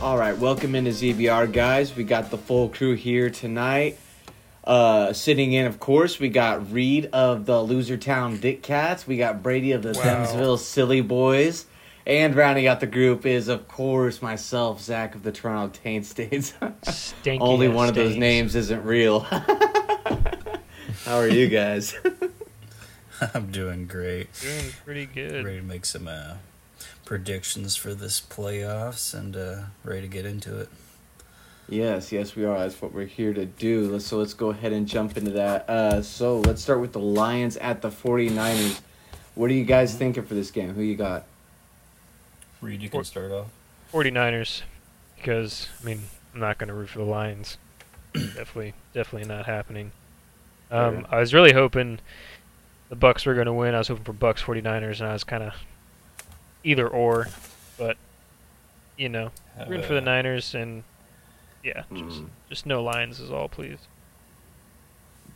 All right, welcome into ZBR, guys. We got the full crew here tonight. Uh, sitting in, of course, we got Reed of the Losertown Dick Cats. We got Brady of the Wow. Thamesville Silly Boys. And rounding out the group is, of course, myself, Zach of the Toronto Taint States. Stinky Only ass one of those names isn't real. How are you guys? I'm doing great. Doing pretty good. Ready to make some uh, predictions for this playoffs and uh, ready to get into it. Yes, yes, we are. That's what we're here to do. Let's, so let's go ahead and jump into that. Uh, so let's start with the Lions at the 49ers. What are you guys thinking for this game? Who you got? Reed, you can can start off. 49ers because I mean I'm not going to root for the Lions. definitely definitely not happening. Um, Yeah. I was really hoping the Bucs were going to win. I was hoping for Bucs 49ers and I was kind of either or, but you know, rooting for the Niners and yeah, just Mm. just no lines is all please.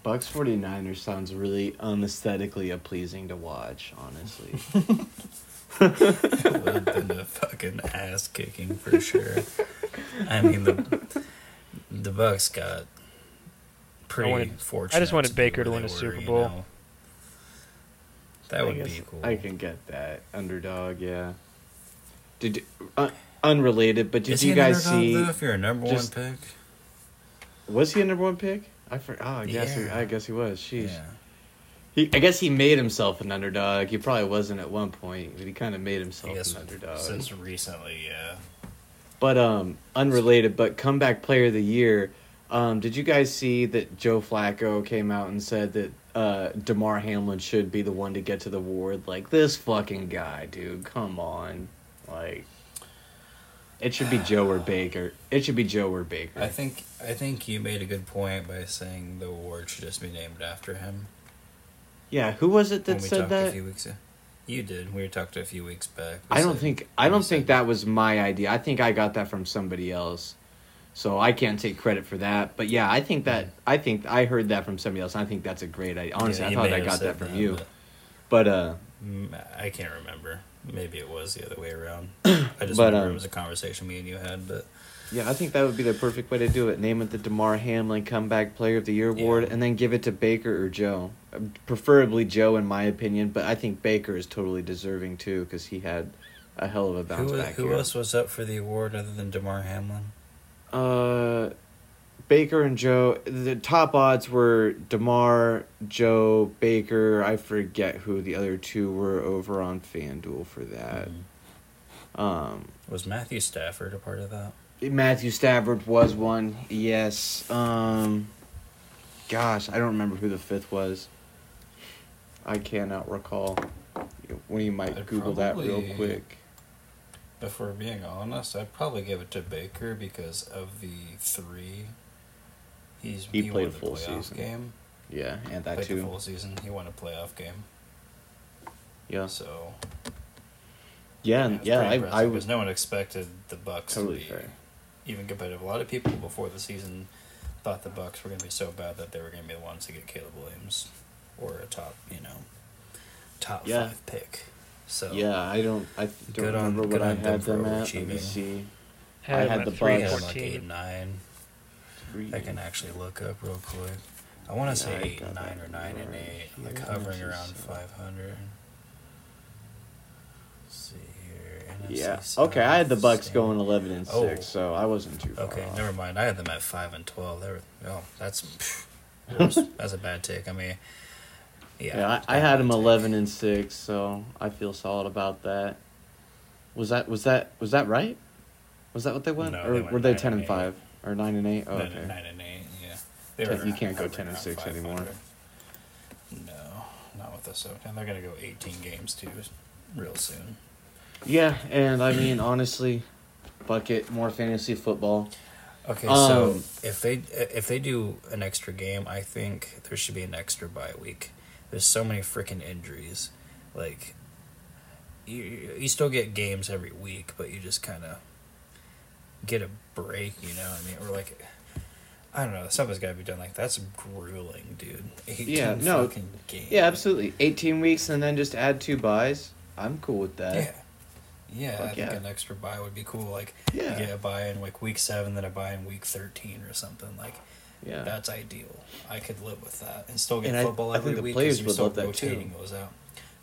Bucs 49ers sounds really unesthetically pleasing to watch, honestly. would have been a fucking ass kicking for sure. I mean the the Bucs got pretty wanted- fortunate. I just wanted to Baker to win they a Super you Bowl. know. That I would be cool. I can get that. Underdog, yeah. Did uh, unrelated, but did Is you guys see though, if you're a number just- one pick? was he a number 1 pick? I for, oh, I guess he, I guess he was. Sheesh. Yeah. He, I guess he made himself an underdog. He probably wasn't at one point, but he kind of made himself an underdog. since recently, yeah. But um, unrelated, but comeback player of the year. Um, did you guys see that Joe Flacco came out and said that uh, Damar Hamlin should be the one to get to the award? Like this fucking guy, dude. Come on, like it should be Joe or Baker. It should be Joe or Baker. I think I think you made a good point by saying the award should just be named after him. yeah, who was it when that we said talked a that? few weeks ago. You did. We talked a few weeks back. We I don't said- think I don't said- think that was my idea. I think I got that from somebody else. So I can't take credit for that. But yeah, I think that I think I heard that from somebody else. I think that's a great idea. Honestly, Yeah, I thought I got that from you. but, But uh mm, I can't remember. Maybe it was the other way around. I just But, remember um, it was a conversation me and you had. But yeah, I think that would be the perfect way to do it. Name it the Damar Hamlin Comeback Player of the Year award, Yeah. and then give it to Baker or Joe. Uh, Preferably Joe, in my opinion. But I think Baker is totally deserving too because he had a hell of a bounce who back who year. else was up for the award other than Damar Hamlin? Uh, Baker and Joe. The top odds were Damar, Joe, Baker. I forget who the other two were over on FanDuel for that. Mhm. Um, Was Matthew Stafford a part of that? Matthew Stafford was one. Yes. Um, gosh, I don't remember who the fifth was. I cannot recall. When you might I'd Google that real quick. If we're being honest, I'd probably give it to Baker because of the three. He's He played won a the full playoff season. game. Yeah, and that played the too. full season. He won a playoff game. Yeah. So Yeah, and yeah. I, I was no one expected the Bucs totally to be fair. even competitive. A lot of people before the season thought the Bucs were going to be so bad that they were going to be the ones to get Caleb Williams or a top, you know, top Yeah. five pick. So Yeah, I don't. I don't Good on- remember good what I on them had for them at. Let me see. Had I had the we Bucs. like eight nine. I can actually look up real quick. I want to Yeah, say eight and nine that or nine and eight, here. like hovering around five hundred. See here. NFC Yeah. South Okay, I had the Bucs stand- going eleven and Oh. six, so I wasn't too far Okay, off. never mind. I had them at five and twelve. They were oh, that's that's a bad take. I mean, yeah, Yeah, I, I had them take. eleven and six, so I feel solid about that. Was that was that was that right? Was that what they went, No, or they went were they ten and and five or nine and eight? Oh, Nine, okay. nine and eight. Yeah, they Ten- were you can't go 10 and 6 anymore. No, not with us. And they're gonna go eighteen games too, real soon. Yeah, and I mean honestly, bucket more fantasy football. Okay, Um, so if they if they do an extra game, I think there should be an extra bye week. There's so many freaking injuries. like you you still get games every week, but you just kind of get a break, you know. what I mean, or like I don't know, something's got to be done. Like that's grueling, dude. 18 Yeah, no. fucking games. Yeah, absolutely. 18 weeks and then just add two byes. I'm cool with that. Yeah. Yeah, Fuck I think yeah. an extra bye would be cool. Like Yeah. you get a bye in like week seven, then a bye in week thirteen or something. Like Yeah. that's ideal. I could live with that and still get And football I every think the week. 'cause players you're would still love that too. rotating those out.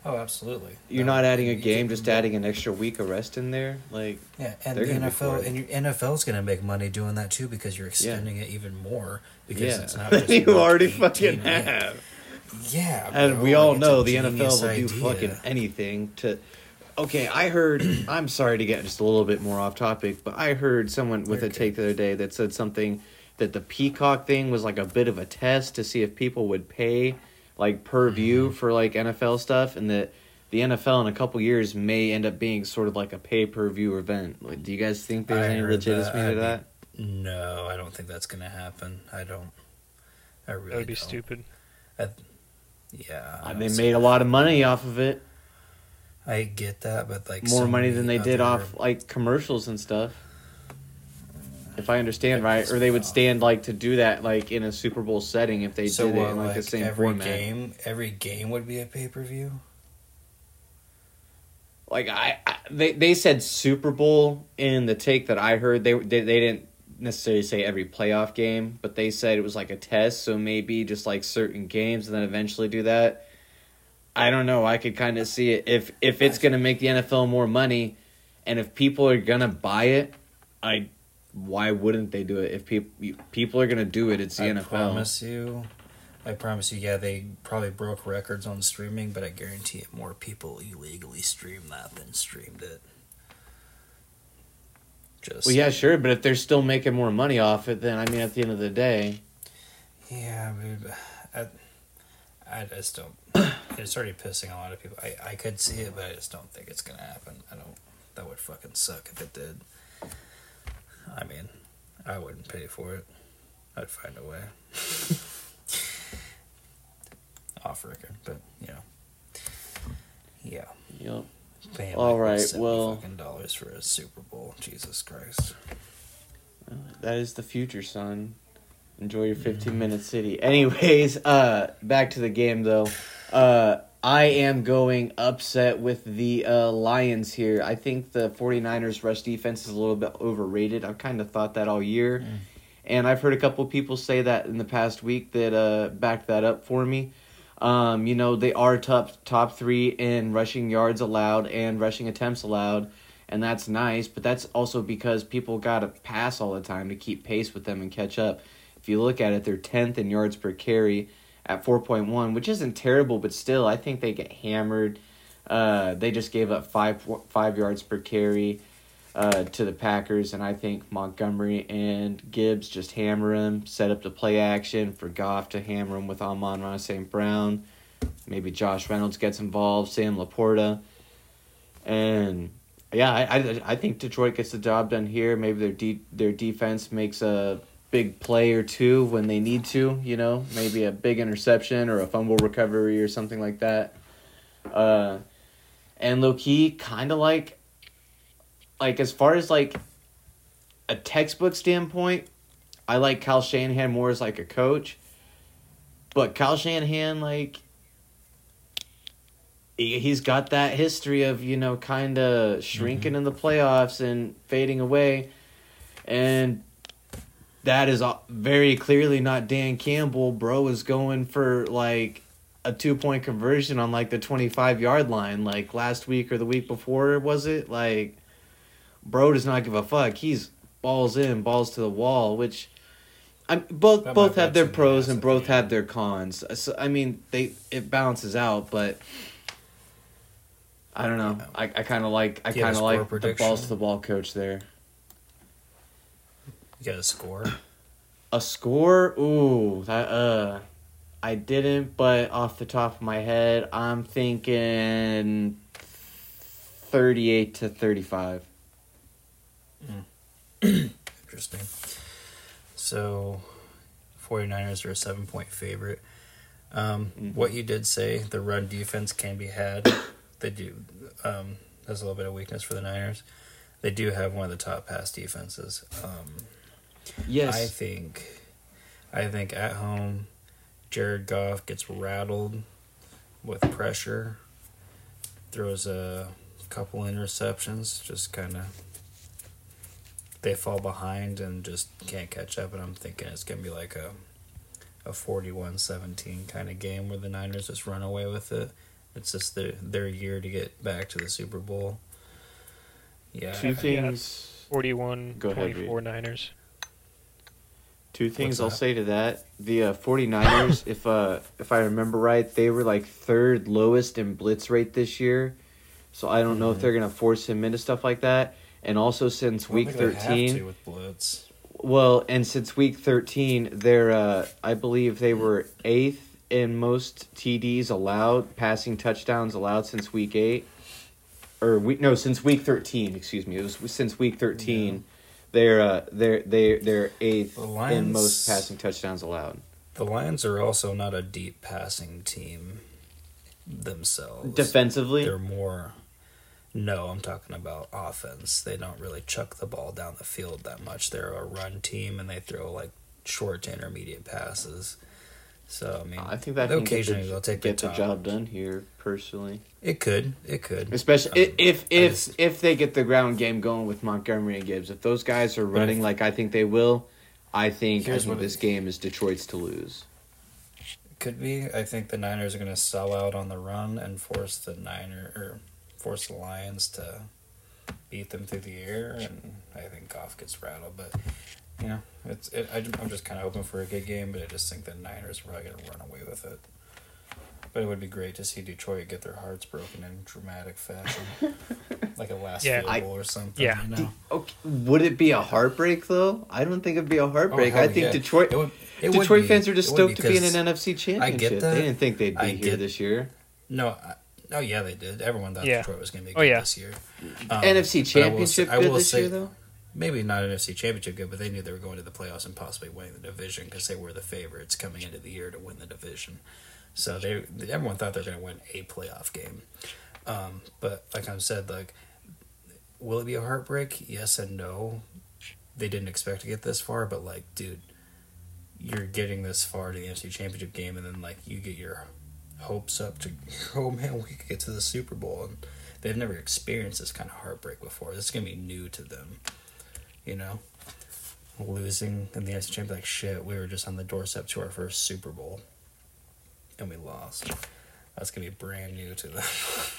Oh, absolutely. You're No, not uh, adding a game, just adding an extra week of rest in there. Like, Yeah, and the gonna NFL and your NFL's going to make money doing that too because you're extending it even more because yeah, it's not just you already fucking yeah. have. Yeah, And bro, we all like, it's a know the NFL will do fucking anything to. Okay, I heard. I'm sorry to get just a little bit more off topic, but I heard someone with a take the other day that said something that the Peacock thing was like a bit of a test to see if people would pay like per Mm-hmm. view for like NFL stuff, and that the NFL in a couple years may end up being sort of like a pay per view event. Like, do you guys think there's I any legitimacy that. to that? No, I don't think that's going to happen. I don't. I really That would be don't. stupid. Yeah, I they don't see made a lot of money off of it, I get that, but like more so money than they did other- off like commercials and stuff. If I understand right, or they would stand like to do that like in a Super Bowl setting if they so did what, it in like, like the same every format. game, every game would be a pay per view. Like I, I, they they said Super Bowl in the take that I heard. They they they didn't necessarily say every playoff game, but they said it was like a test. So maybe just like certain games, and then eventually do that. I don't know. I could kind of see it if if it's gonna make the NFL more money, and if people are gonna buy it, I why wouldn't they do it? If people people are gonna do it, it's the I NFL. I promise you, I promise you. Yeah, they probably broke records on streaming, but I guarantee it, more people illegally streamed that than streamed it. Just Well, yeah, sure, but if they're still making more money off it, then I mean, at the end of the day, Yeah, dude. I, I just don't. It's already pissing a lot of people. I, I could see it, but I just don't think it's gonna happen. I don't. That would fucking suck if it did. I mean, I wouldn't pay for it. I'd find a way. Off record, but you know. Yeah. know, Paying All right, well- fucking dollars for a Super Bowl. Jesus Christ. that is the future, son. Enjoy your 15 minute city. Anyways, uh, back to the game though. Uh, I am going upset with the uh, Lions here. I think the 49ers rush defense is a little bit overrated. I've kind of thought that all year. And I've heard a couple people say that in the past week that uh, backed that up for me. Um, you know, they are top top three in rushing yards allowed and rushing attempts allowed, and that's nice. But that's also because people got to pass all the time to keep pace with them and catch up. If you look at it, they're tenth in yards per carry at four point one, which isn't terrible, but still, I think they get hammered. Uh, they just gave up five five yards per carry uh, to the Packers, and I think Montgomery and Gibbs just hammer him, set up the play action for Goff to hammer him with Amon Ra St. Brown. Maybe Josh Reynolds gets involved, Sam Laporta. And yeah, I, I, I think Detroit gets the job done here. Maybe their de- their defense makes a big play or two when they need to, you know, maybe a big interception or a fumble recovery or something like that. Uh, and low key, kind of like like as far as like a textbook standpoint, I like Kyle Shanahan more as like a coach. But Kyle Shanahan, like, he, he's got that history of you know kind of shrinking in the playoffs and fading away, and that is very clearly not Dan Campbell. Bro is going for like a two point conversion on like the twenty five yard line, like last week or the week before was it like bro does not give a fuck. He's balls in, balls to the wall, which I both That both have their bite you in the pros and both have their cons. So, I mean, they it balances out, but I don't know. Yeah. I, I kind of like I Do you have kind of like the balls to the ball coach there. You got a score? A score? Ooh, that uh I didn't, but off the top of my head, I'm thinking 38 to 35. Interesting. So, 49ers are a seven point favorite. Um, Mhm. What you did say, the run defense can be had. they do. Um, has a little bit of weakness for the Niners. They do have one of the top pass defenses. Um, Yes. I think, I think at home, Jared Goff gets rattled with pressure, throws a couple interceptions, just kind of. They fall behind and just can't catch up, and I'm thinking it's gonna be like a, a 41-17 kind of game where the Niners just run away with it. It's just their their year to get back to the Super Bowl. Yeah, Two I- things. 41 Go ahead, 24 Niners. Two things I'll say to that. The uh, 49ers, if uh if I remember right, they were like third lowest in blitz rate this year. So I don't know if Mhm. they're going to force him into stuff like that. And also since week think they have 13, to with blitz. well, and since week 13, they're uh I believe they were 8th in most TDs allowed, passing touchdowns allowed since week 8. Or week no, since week 13, excuse me. It was since week 13. They're uh they're they they're 8th The in most passing touchdowns allowed. The Lions are also not a deep passing team themselves. Defensively, They're more. No, I'm talking about offense. They don't really chuck the ball down the field that much. They're a run team and they throw like short to intermediate passes. So I mean, I think that they'll can get, occasionally the, they'll take get the, job done here. Personally, It could, it could, especially Um, if if just- if they get the ground game going with Montgomery and Gibbs, if those guys are running if- like I think they will, I think I Here's think what this game is Detroit's to lose. Could be. I think the Niners are going to sell out on the run and force the Niner or force the Lions to beat them through the air, and I think Goff gets rattled. But you know, it's it, I, I'm just kind of hoping for a good game, but I just think the Niners are probably going to run away with it. But it would be great to see Detroit get their hearts broken in dramatic fashion, like a last Yeah. field I- goal or something. yeah. you know? Okay, would it be a heartbreak though? I don't think it'd be a heartbreak. Oh, I think yeah. Detroit It would- it Detroit fans are just It would be, stoked to be in an NFC championship. I get that. They didn't think they'd be I here get- this year. No, I, oh yeah, they did. Everyone thought Yeah. Detroit was going to be Oh, good yeah. this year. Um, NFC but I will say- championship I good will this say- year though. Maybe not an NFC championship game, but they knew they were going to the playoffs and possibly winning the division because they were the favorites coming into the year to win the division. So they everyone thought they were going to win a playoff game. Um, but like I said, like will it be a heartbreak? Yes and no. They didn't expect to get this far, but like, dude, you're getting this far to the NFC championship game, and then like you get your hopes up to, oh man, we could get to the Super Bowl, and they've never experienced this kind of heartbreak before. This is gonna be new to them, you know. Losing in the NFC championship, like shit, we were just on the doorstep to our first Super Bowl, and we lost. That's gonna be brand new to them.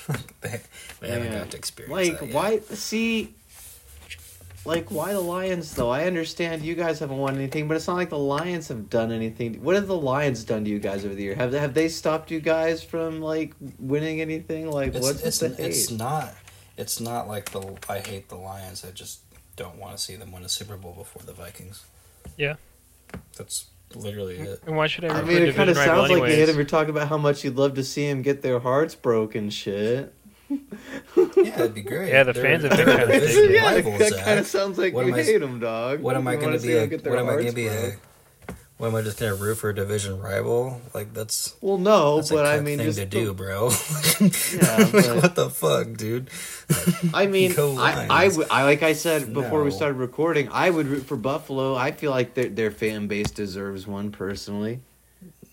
they they haven't Yeah. got to experience Like that why see like why the Lions though? I understand you guys haven't won anything, but it's not like the Lions have done anything. What have the Lions done to you guys over the year? Have have they stopped you guys from like winning anything? Like It's, what's it's, the hate? it's not it's not like the I hate the Lions. I just don't want to see them win a Super Bowl before the Vikings. Yeah. That's literally it. And why should I? I root mean, it kind of sounds like you hit anyways? him. You're talking about how much you'd love to see him get their hearts broken. Shit. Yeah, that'd be great. Yeah, the They're- fans have been kinda division taking it. yeah, rivals, that Zach. kind of sounds like What you am I- hate him, dog. What am I going wanna be? A, what am I going to be? Broke. A, what am I just to root for a division rival? Like that's Well, no, that's but a I mean, thing just to do, bro. Yeah, but- what the fuck, dude? I mean, I, I, would- I, like I said before we started recording, I would root for Buffalo. I feel like their their fan base deserves one personally.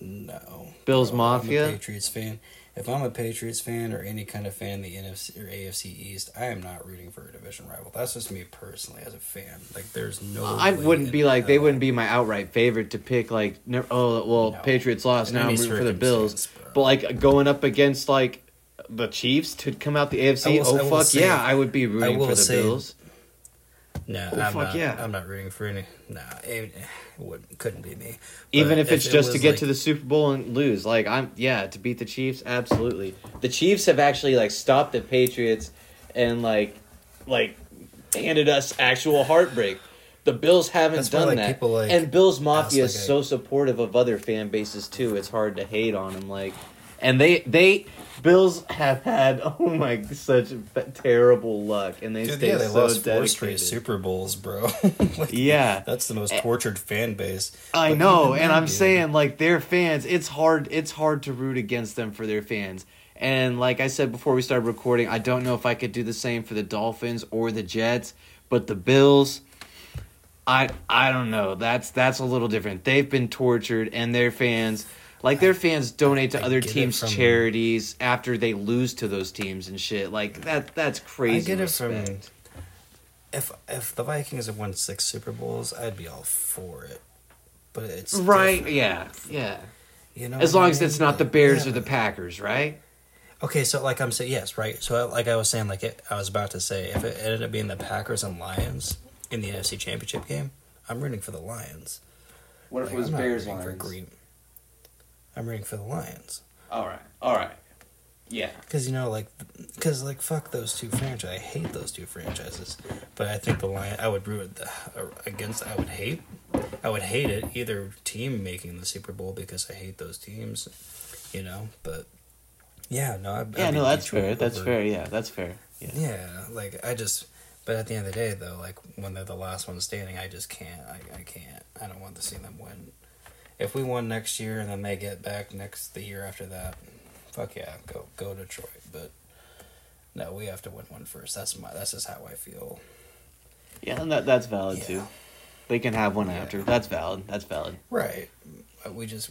No. Bills Bro, Mafia? Patriots fan. If I'm a Patriots fan or any kind of fan in the NFC or AFC East, I am not rooting for a division rival. That's just me personally as a fan. Like, there's no. I wouldn't be like they wouldn't be my outright favorite to pick. Like, ne- oh well, No. Patriots lost. In Now I'm rooting for the Bills. bro. But like going up against like the Chiefs to come out the AFC. Will- oh fuck say- yeah, I would be rooting for the say- Bills. No, Oh, I'm fuck not. yeah. I'm not rooting for any. Nah, wouldn't, couldn't be me. Even But if it's it just to get like- to the Super Bowl and lose, like I'm, yeah, to beat the Chiefs, absolutely. The Chiefs have actually like stopped the Patriots and like, like, handed us actual heartbreak. The Bills haven't done like, that, like, and Bills Mafia is so supportive of other fan bases too. It's hard to hate on them, like, and they they Bills have had oh my such terrible luck, and they Dude, stay yeah, they so lost four dedicated. straight Super Bowls, bro. Like, Yeah. that's the most tortured fan base. I But know, and I'm dude, saying like their fans, it's hard it's hard to root against them for their fans. And like I said before we started recording, I don't know if I could do the same for the Dolphins or the Jets, but the Bills, I I don't know. That's that's a little different. They've been tortured, and their fans, like their fans, donate to I other teams' from- charities after they lose to those teams and shit. Like that that's crazy. I get it from if if the Vikings have won six Super Bowls, I'd be all for it. But it's right. different. Yeah, yeah. You know, As long I as it's mean? not the Bears yeah. or the Packers, right? Okay, so like I'm saying, yes, right. So like I was saying, like it, I was about to say, if it ended up being the Packers and Lions in the NFC Championship game, I'm rooting for the Lions. What Like, I'm not rooting for Green. I'm rooting for the Lions All right. All right. Yeah. because you know, like, because like fuck those two franchises. I hate those two franchises, but I think the Lion. I would root the, against. I would hate. I would hate it either team making the Super Bowl because I hate those teams, you know. But yeah, no, I, Yeah, I'd no, that's fair. That's over- fair. Yeah, that's fair. Yeah. Yeah, like I just, but at the end of the day, though, like when they're the last one standing, I just can't. I, I can't. I don't want to see them win. If we won next year and then they get back next the year after that, fuck yeah, go go Detroit. But no, we have to win one first. That's my. That's just how I feel. Yeah, and that that's valid Yeah. too. They can have one Yeah. after. That's valid. That's valid. Right. We just.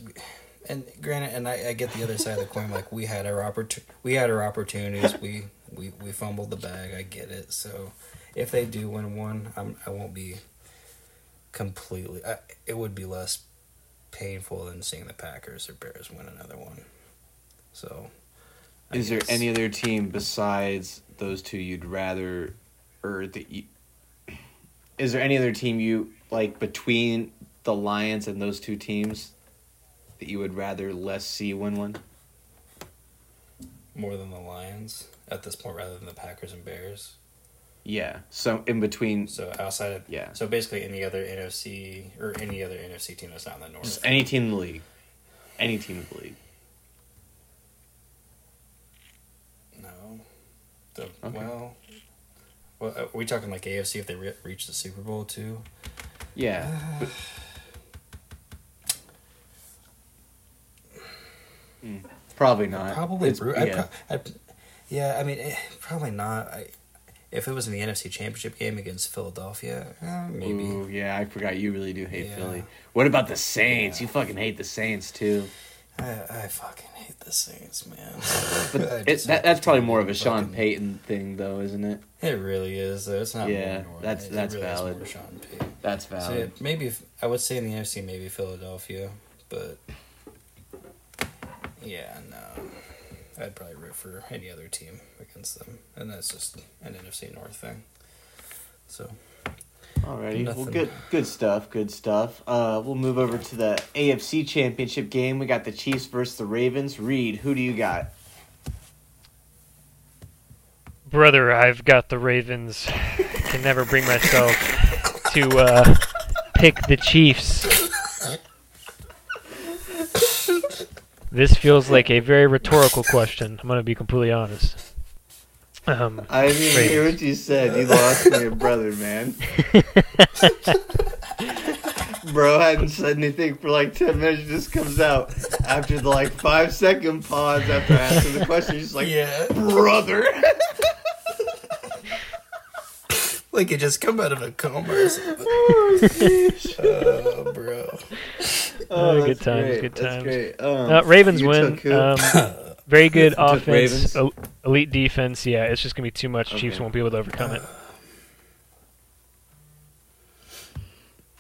And granted, and I, I get the other side of the coin. Like we had our opportu- we had our opportunities. We we we fumbled the bag. I get it. So if they do win one, I'm I won't be completely. I, it would be less painful than seeing the Packers or Bears win another one. So. I Is there any other team besides those two you'd rather, or that you? Is there any other team you like between the Lions and those two teams that you would rather less see win one? more than the Lions at this point, rather than the Packers and Bears? Yeah. So in between, So outside of yeah, So basically, any other NFC or any other NFC team that's not in the North. just any team in the league, any team in the league. no. The, Okay. Well, well, are we talking like AFC if they re- reach the Super Bowl too? Yeah. But, Mm, probably not. Probably. Bru- yeah. Pro- yeah, I mean, eh, probably not. I, if it was in the NFC Championship game against Philadelphia, eh, maybe. Ooh, yeah, I forgot you really do hate Yeah. Philly. What about the Saints? Yeah. You fucking hate the Saints too. I, I fucking hate the Saints, man. But it, that, that's probably more of a Sean fucking- Payton thing, though, isn't it? It really is. Though. It's not. Yeah, that's- it that's really valid. more Sean Payton. That's So valid. yeah, maybe if, I would say in the NFC, maybe Philadelphia, but yeah, no, I'd probably root for any other team against them, and that's just an NFC North thing. So Alrighty, well, good, good stuff, good stuff. Uh, we'll move over to the AFC Championship game. We got the Chiefs versus the Ravens. Reed, who do you got? Brother, I've got the Ravens. Can never bring myself to uh, pick the Chiefs. This feels like a very rhetorical question. I'm going to be completely honest. Um, I didn't even hear what you said. You lost me, a brother, man. Bro hadn't said anything for like ten minutes. Just comes out after the like five second pause after asking the question. He's like, yeah, brother. like it just come out of a coma or something. oh, sheesh. Oh, bro. Oh, good times, great. good That's times. great. Um, uh, Ravens win. Um, very good offense, el- elite defense. Yeah, it's just going to be too much. Chiefs won't be able to overcome it.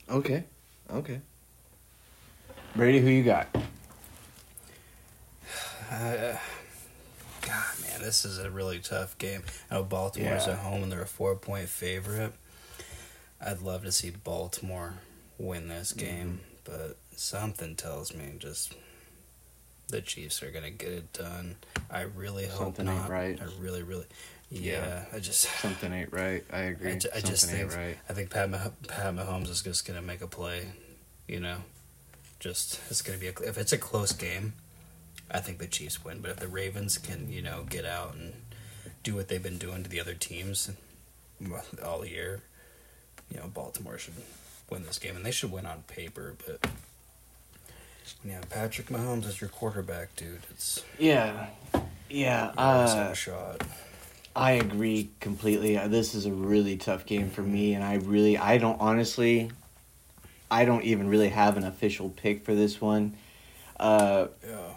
okay, okay. Brady, who you got? Uh, God, man, this is a really tough game. I know Baltimore's Yeah. at home and they're a four point favorite. I'd love to see Baltimore win this Mm-hmm. game, but something tells me just the Chiefs are gonna get it done. I really hope Something ain't not. right. I really, really, yeah. Yeah. I just, Something ain't right. I agree. I, ju- I Something just ain't think right. I think Pat Mah- Pat Mahomes is just gonna make a play. You know, just it's gonna be a, if it's a close game, I think the Chiefs win. But if the Ravens can you know get out and do what they've been doing to the other teams all year, you know Baltimore should win this game and they should win on paper. But when you have Patrick Mahomes as your quarterback, dude, it's Yeah. Yeah, you always have uh, shot. I agree completely. Uh, This is a really tough game for me, and I really, I don't honestly, I don't even really have an official pick for this one. Uh, Yeah.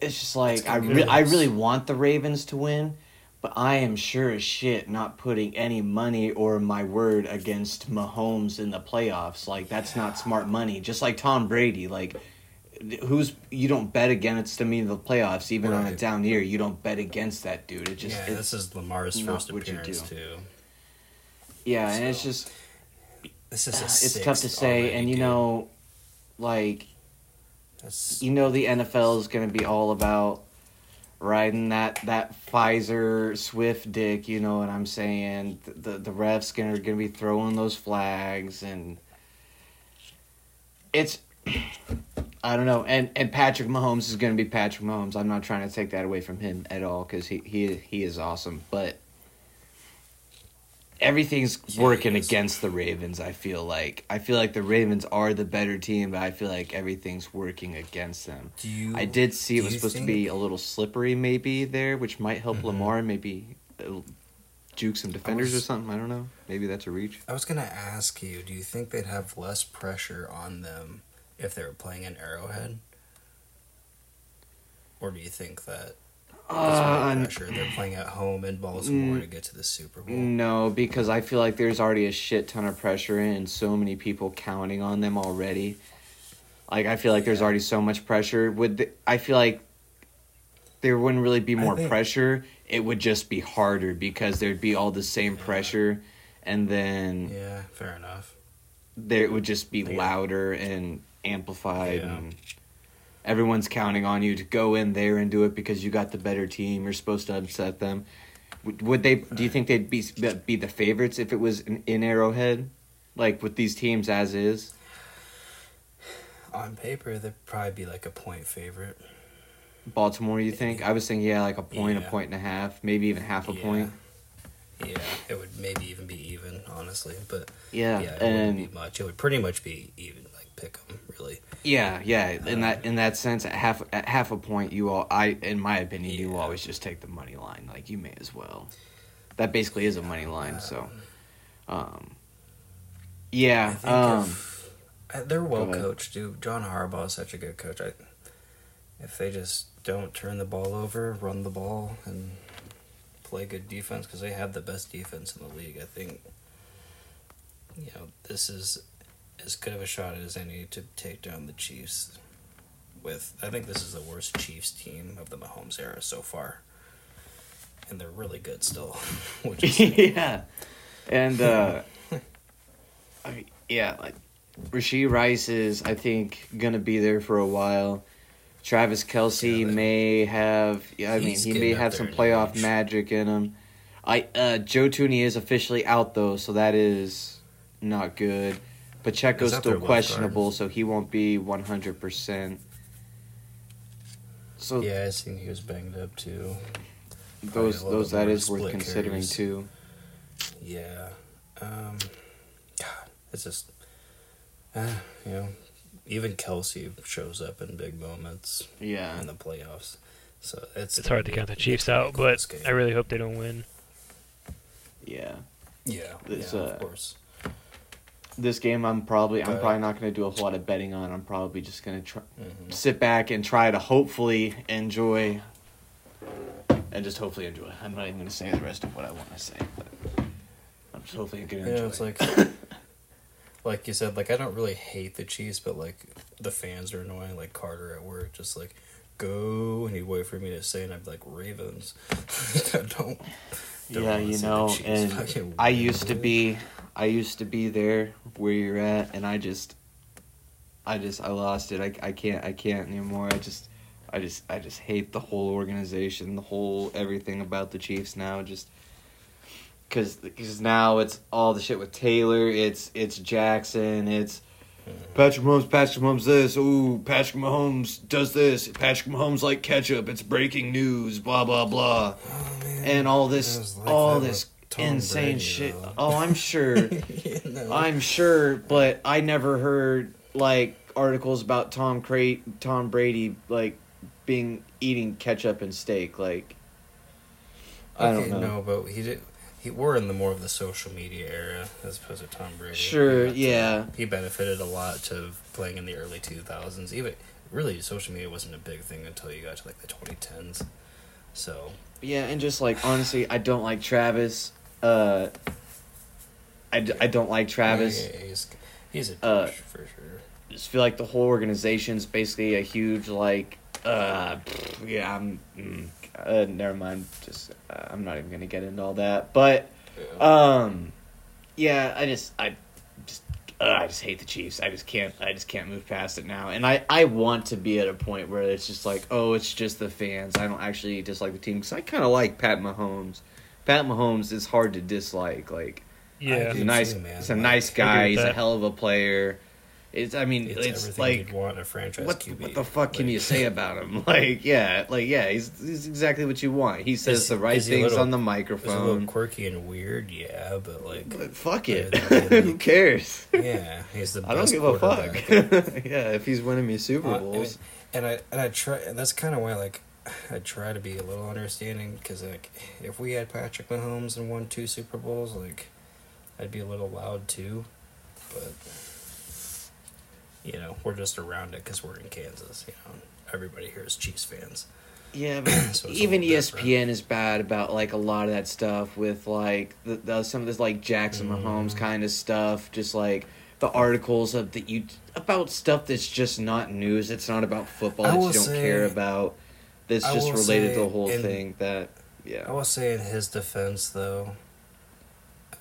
It's just like I, gonna re- I really want the Ravens to win, but I am sure as shit not putting any money or my word against Mahomes in the playoffs. Like that's not smart money. Just like Tom Brady, like who's you don't bet against him in the playoffs, even on a down year. You don't bet against that dude. It just yeah, it's, this is Lamar's first what you appearance do. too. yeah, and it's just This is a it's tough to say, already, and you dude. know, like That's, you know the NFL is going to be all about riding that that Pfizer Swift dick. You know what I'm saying? The the, the refs gonna going to be throwing those flags, and it's I don't know. And and Patrick Mahomes is going to be Patrick Mahomes. I'm not trying to take that away from him at all because he he he is awesome, but. Everything's working against the Ravens. I feel like I feel like the Ravens are the better team, but I feel like everything's working against them. do you? I did see it was supposed to be a little slippery, maybe there, which might help Mhm. Lamar. Maybe it'll juke some defenders or something. I don't know. Maybe that's a reach. I was gonna ask you. Do you think they'd have less pressure on them if they were playing in Arrowhead? Or do you think that Uh, more pressure? They're playing at home in Baltimore Mm. to get to the Super Bowl. no, because I feel like there's already a shit ton of pressure and so many people counting on them already. Like I feel like there's already so much pressure. Would the, I feel like there wouldn't really be more think- pressure? It would just be harder because there'd be all the same Yeah. pressure, and then Yeah, fair enough. there it would just be Yeah. louder and amplified Yeah. and everyone's counting on you to go in there and do it because you got the better team you're supposed to upset them would, would they do you think they'd be be the favorites if it was in, in arrowhead like with these teams as is On paper, they'd probably be like a point favorite. baltimore you think i was thinking yeah like a point a point and a half maybe even half a Yeah. point Yeah, it would maybe even be even, honestly. But yeah, yeah, it and wouldn't be much. It would pretty much be even, like pick 'em, really. Yeah, yeah. In that Um, in that sense, at half at half a point, you all I in my opinion, you always just take the money line. Like you may as well. That basically is a money line. So, um, yeah. I think Um, if, uh, they're well coached, dude. John Harbaugh is such a good coach. I, if they just don't turn the ball over, run the ball, and play good defense, because they have the best defense in the league, I think. You know, this is as good of a shot as any to take down the Chiefs. With, I think this is the worst Chiefs team of the Mahomes era so far, and they're really good still, which is yeah, and uh, I mean, yeah, like Rashee Rice is I think gonna be there for a while. Travis Kelce Yeah, they- may have. Yeah, I mean, he may have some playoff magic in him. I uh, Joe Thuney is officially out though, so that is not good. Pacheco's He's still questionable, so he won't be one hundred percent. So yeah, I think he was banged up too. those a those bit that more is worth considering carries. too. Yeah. Um, God, it's just, uh, you know, even Kelce shows up in big moments Yeah, in the playoffs. So it's It's hard to count the Chiefs it's gonna be a out, but game. I really hope they don't win. yeah. yeah, It's, yeah, uh, of course. This game, I'm probably I'm probably not going to do a whole lot of betting on. I'm probably just going to try Mhm. sit back and try to hopefully enjoy, and just hopefully enjoy. I'm not even going to say the rest of what I want to say, but I'm just hopefully going to enjoy. Yeah, it's like, like you said, like I don't really hate the Chiefs, but like the fans are annoying. Like Carter at work, just like go, and he'd wait for me to say, and I'd be like Ravens. I don't. don't yeah, you know, and I used to be, I used to be there where you're at, and I just, I just, I lost it. I, I can't, I can't anymore. I just, I just, I just hate the whole organization, the whole everything about the Chiefs now. Just, cause, cause now it's all the shit with Taylor. It's, it's Jackson. It's. Patrick Mahomes, Patrick Mahomes this. Ooh, Patrick Mahomes does this. Patrick Mahomes like ketchup. It's breaking news. Blah blah blah Oh, and all this like all this Tom insane Brady, shit. though. Oh, I'm sure. You know? I'm sure, but I never heard like articles about Tom Cra- Tom Brady like being eating ketchup and steak. Like I okay, don't know. no, but he did. He, we're in the more of the social media era as opposed to Tom Brady. Sure, He got to- yeah. he benefited a lot to playing in the early two thousands. Even really, social media wasn't a big thing until you got to like the twenty tens. So Yeah, and just like honestly, I don't like Travis. Uh, I, d- I don't like Travis. yeah, he's he's a douche Uh, for sure. just feel like the whole organization's basically a huge like uh yeah i'm mm, uh, never mind just uh, i'm not even gonna get into all that but um yeah i just i just uh, i just hate the chiefs i just can't i just can't move past it now and i i want to be at a point where it's just like oh it's just the fans i don't actually dislike the team because i kind of like pat mahomes pat mahomes is hard to dislike like Yeah. he's a nice too, man. he's a Like, nice guy agree with he's a hell of a player it's i mean it's, it's, like you'd want a franchise what, QB. what the fuck can you say about him? Like, yeah, like yeah, he's he's exactly what you want. He says Is- the right is he a things little- on the It's a little quirky and weird, yeah, but like, But fuck it. Who cares? yeah, he's the. I don't give a fuck. yeah, if he's winning me Super Uh, Bowls. and I and I try. And that's kind of why, like, I try to be a little understanding because, like, if we had Patrick Mahomes and won two Super Bowls, like, I'd be a little loud too, but you know, we're just around it because we're in Kansas. You know, everybody here is Chiefs fans. Yeah, but So even ESPN different. is bad about like a lot of that stuff with like the, the some of this like Jackson Mahomes Mhm. kind of stuff. Just like the articles of that you about stuff that's just not news. It's not about football I that you don't say- care about. That's I just related to the whole in- thing. That yeah. I will say in his defense, though,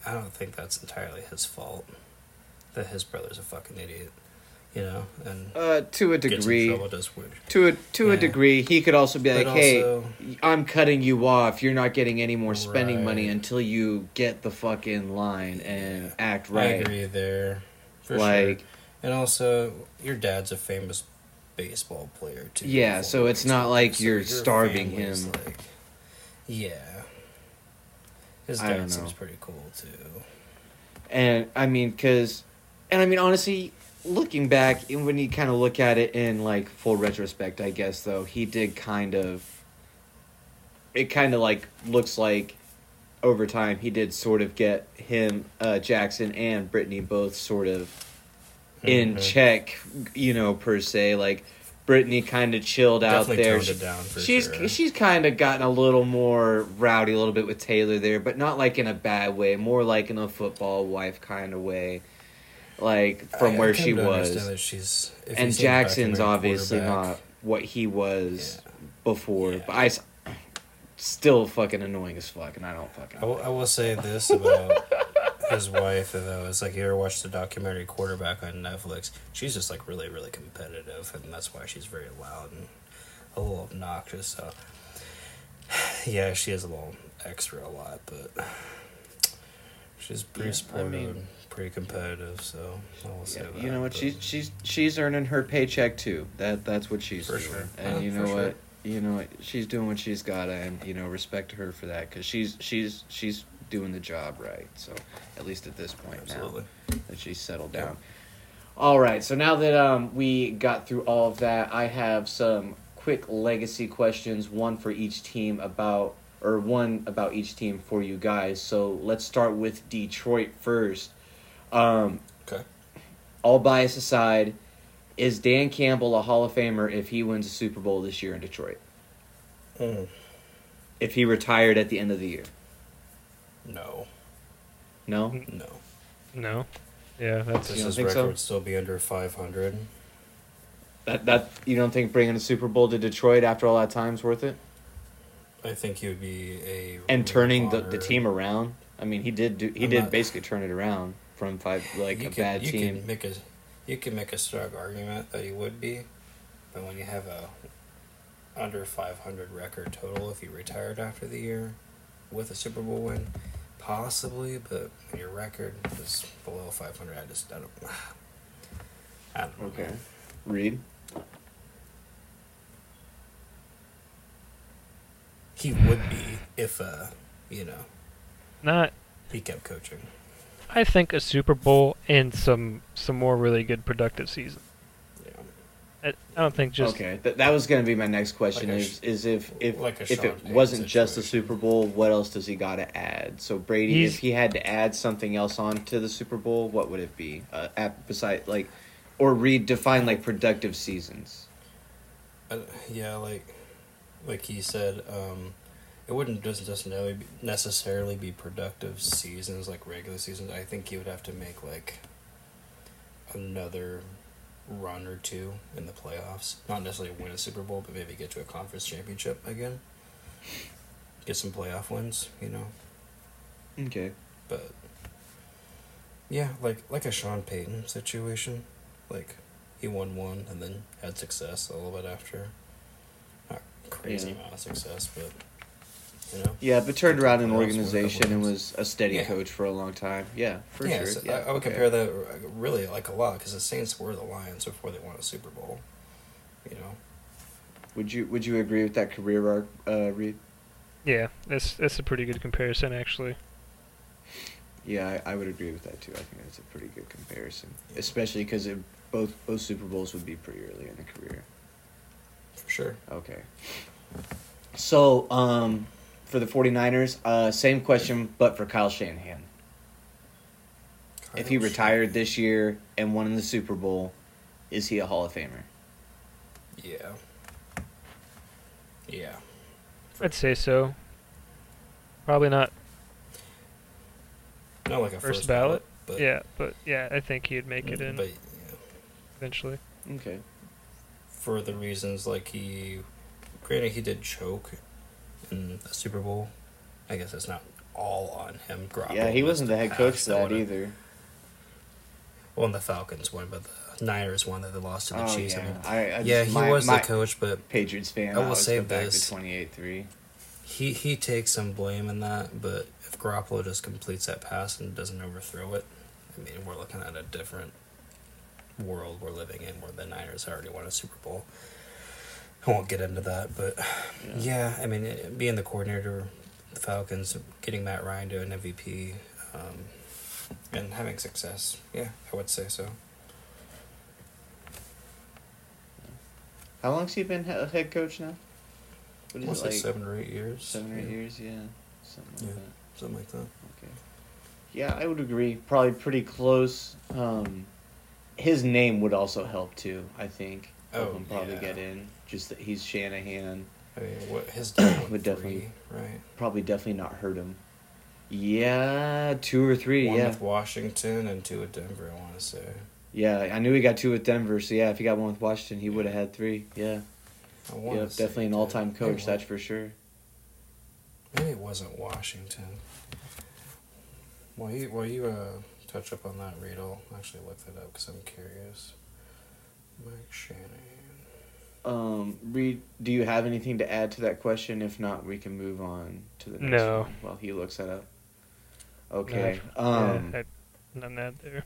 I don't think that's entirely his fault. That his brother's a fucking idiot, you know, and Uh, to a in degree, trouble just weird. to a to a degree, he could also be like, But "Hey, I'm cutting you off. You're not getting any more spending money until you get the fucking line and Yeah. act I right." agree there, for sure. Like, And also, your dad's a famous baseball player too. Yeah, so it's not like so you're starving him. Like, yeah, his dad seems pretty cool too. and I mean, cause, and I mean, honestly, looking back, and when you kind of look at it in like full retrospect, I guess though he did kind of. It kind of like looks like, over time he did sort of get him, uh, Jackson and Brittany both sort of in Mhm. check, you know, per se. Like Brittany kind of chilled out there. toned She- it down she's sure. she's kind of gotten a little more rowdy, a little bit with Taylor there, but not like in a bad way. More like in a football wife kind of way, like from I- I where come she was. she's And you see the Jackson's obviously not what he was Yeah. before, Yeah. but I still fucking annoying as fuck, and I don't fucking. I will, I will say this about his wife and though. It's like you ever watched the documentary Quarterback on Netflix. She's just like really, really competitive, and that's why she's very loud and a little obnoxious. So yeah, she is a little extra a lot, but she's pretty Yeah, I mean- pretty competitive. So I will say Yeah, that. you know what? She's she's she's earning her paycheck too. That that's what she's For doing. sure. And you know sure. what? You know what? She's doing what she's got, and you know respect her for that because she's she's she's doing the job right. So at least at this point absolutely. now that she's settled down. All right. So now that um we got through all of that, I have some quick legacy questions, one for each team about or one about each team for you guys. So let's start with Detroit first. Um, Okay. all bias aside, is Dan Campbell a Hall of Famer if he wins a Super Bowl this year in Detroit? Mm, If he retired at the end of the year? No, No? no. No. Yeah, that's Does You don't his think record so? still be under five hundred? That that you don't think bringing a Super Bowl to Detroit after all that time's worth it? I think he would be a And turning the, the team around? I mean, he did do he I'm did not- basically turn it around from five like you a can, bad you team. Can make a, you can make a strong argument that he would be, but when you have a under 500 record total, if he retired after the year with a Super Bowl win, possibly, but your record is below 500, I just, I don't, I don't know. Okay. Reed? He would be if, uh, you know, not. he kept coaching. I think a Super Bowl and some some more really good productive season. Yeah. I, I don't think just okay, Th- that was going to be my next question. Like a is sh- is if if like if it Payton wasn't just the. Super Bowl, what else does he got to add? So Brady, He's- if he had to add something else on to the Super Bowl, what would it be? Uh, at, beside like, or redefine like productive seasons. Uh, yeah, like like he said, um, it wouldn't just necessarily be, necessarily be productive seasons like regular seasons. I think he would have to make like another run or two in the playoffs. Not necessarily win a Super Bowl, but maybe get to a conference championship again. Get some playoff wins, you know. Okay. But yeah, like like a Sean Payton situation, like he won one and then had success a little bit after. Not crazy Yeah. amount of success, but you know. Yeah, but turned around an Playoffs were a organization and was a steady Yeah. coach for a long time. Yeah, for yeah, sure. so yeah, I, I would okay. compare that uh, really like a lot because the Saints were the Lions before they won a Super Bowl. You know. Would you Would you agree with that career arc, uh, Reed? yeah, that's that's a pretty good comparison actually. Yeah, I, I would agree with that too. I think that's a pretty good comparison, especially because both both Super Bowls would be pretty early in the career. For sure. Okay. So, um, for the 49ers, uh, same question, but for Kyle Shanahan. if he Kyle retired this year and won in the Super Bowl, is he a Hall of Famer? Yeah. Yeah. I'd say so. Probably not Not like a first, first, ballot. but yeah, but yeah, I think he'd make it in But yeah. eventually. Okay. for the reasons like he granted he did choke in the Super Bowl. I guess it's not all on him. Garoppolo Yeah, he wasn't the head coach for that either. Well, and the Falcons won, but the Niners won that they lost to the Oh, Chiefs. I yeah. mean, I, I yeah, he my- was my the coach, but Patriots fan. I will I say this. 28-3. he he takes some blame in that. But if Garoppolo just completes that pass and doesn't overthrow it, I mean, we're looking at a different world we're living in where the Niners already won a Super Bowl. I won't get into that, but yeah, I mean, it- being the coordinator, the Falcons, getting Matt Ryan to an MVP, um, and having success, yeah, I would say so. How long's he been a head coach now? What is it like like? seven or eight years. Seven or eight yeah, years, yeah, something like Yeah. that. something like that. Okay. Yeah, I would agree. Probably pretty close. Um, his name would also help too. I think. Help Oh, him probably yeah. get in. Just that he's Shanahan. I mean, what his Would definitely- right? Probably definitely not hurt him. Yeah, two or three. One yeah, with Washington and two with Denver. I want to say. yeah. I knew he got two with Denver. So yeah, if he got one with Washington, he would have had three. Yeah, I yeah. Definitely an all-time coach. That's for sure. Maybe it wasn't Washington. While you while you uh, touch up on that, Reed, I'll actually look that up because I'm curious. Mike Shanahan. Um, Reed, do you have anything to add to that question? If not, we can move on to the next No. one while he looks that up. Okay. yeah, um. I- none that there.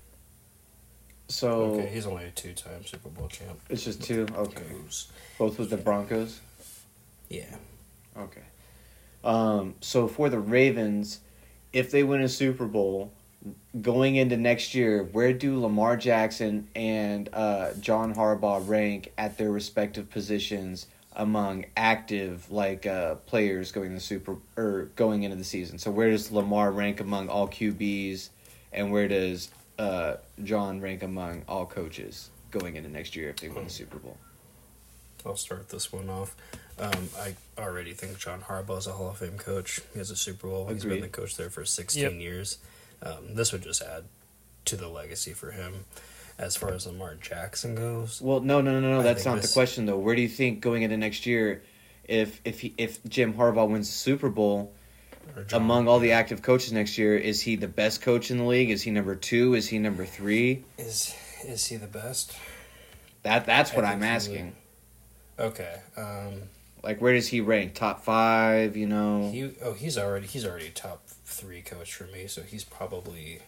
So okay, he's only a two-time Super Bowl champ. it's just two. Okay. Goes. Both with the Broncos. Yeah. Okay. Um. So for the Ravens, if they win a Super Bowl, going into next year, where do Lamar Jackson and uh, John Harbaugh rank at their respective positions among active like uh, players going the Super or going into the season? So where does Lamar rank among all QBs, and where does uh, John rank among all coaches going into next year if they win the Super Bowl? I'll start this one off. Um, I already think John Harbaugh is a Hall of Fame coach. He has a Super Bowl. He's been the coach there for 16 Yep. years. Um, this would just add to the legacy for him. As far as Lamar Jackson goes, Well, no, no, no, no. I That's not this- the question though. Where do you think going into next year, if if he, if Jim Harbaugh wins the Super Bowl, among all the active coaches next year, is he the best coach in the league? Is he number two? Is he number three? is is he the best? That that's what I'm asking. Okay. Um, Like, where does he rank? Top five? You know? he oh he's already he's already top three coach for me, so he's probably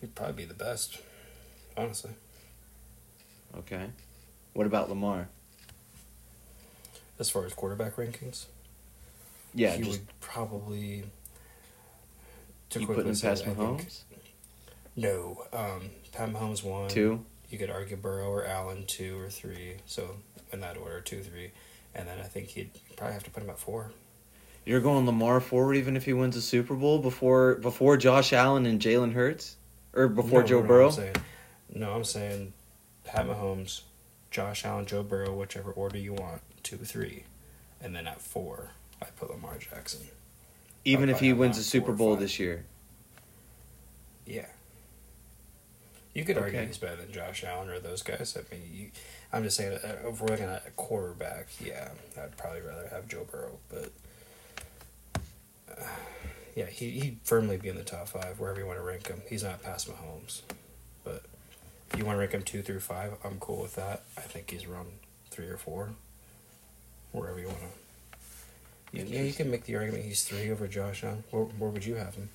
he'd probably be the best. Honestly, okay. What about Lamar? as far as quarterback rankings, Yeah, he would probably. To you putting him past Mahomes? No, um, Pat Mahomes one. Two. you could argue Burrow or Allen two or three. So in that order, two, three, and then I think he'd probably have to put him at four. You're going Lamar forward even if he wins a Super Bowl before before Josh Allen and Jalen Hurts, or before No, Joe no, Burrow. I'm saying, no, I'm saying Pat Mahomes, Josh Allen, Joe Burrow, whichever order you want, two, three, and then at four, I put Lamar Jackson. even I'll if he wins a Super Bowl this year. Yeah. You could argue Okay. he's better than Josh Allen or those guys. I mean, you, I'm just saying, uh, if we're looking at a quarterback, yeah, I'd probably rather have Joe Burrow, but yeah, he he'd firmly be in the top five wherever you want to rank him. He's not past Mahomes, but if you want to rank him two through five, I'm cool with that. I think he's around three or four, wherever you want to. Yeah, you can make the argument he's three over Josh Allen. Where, where would you have him?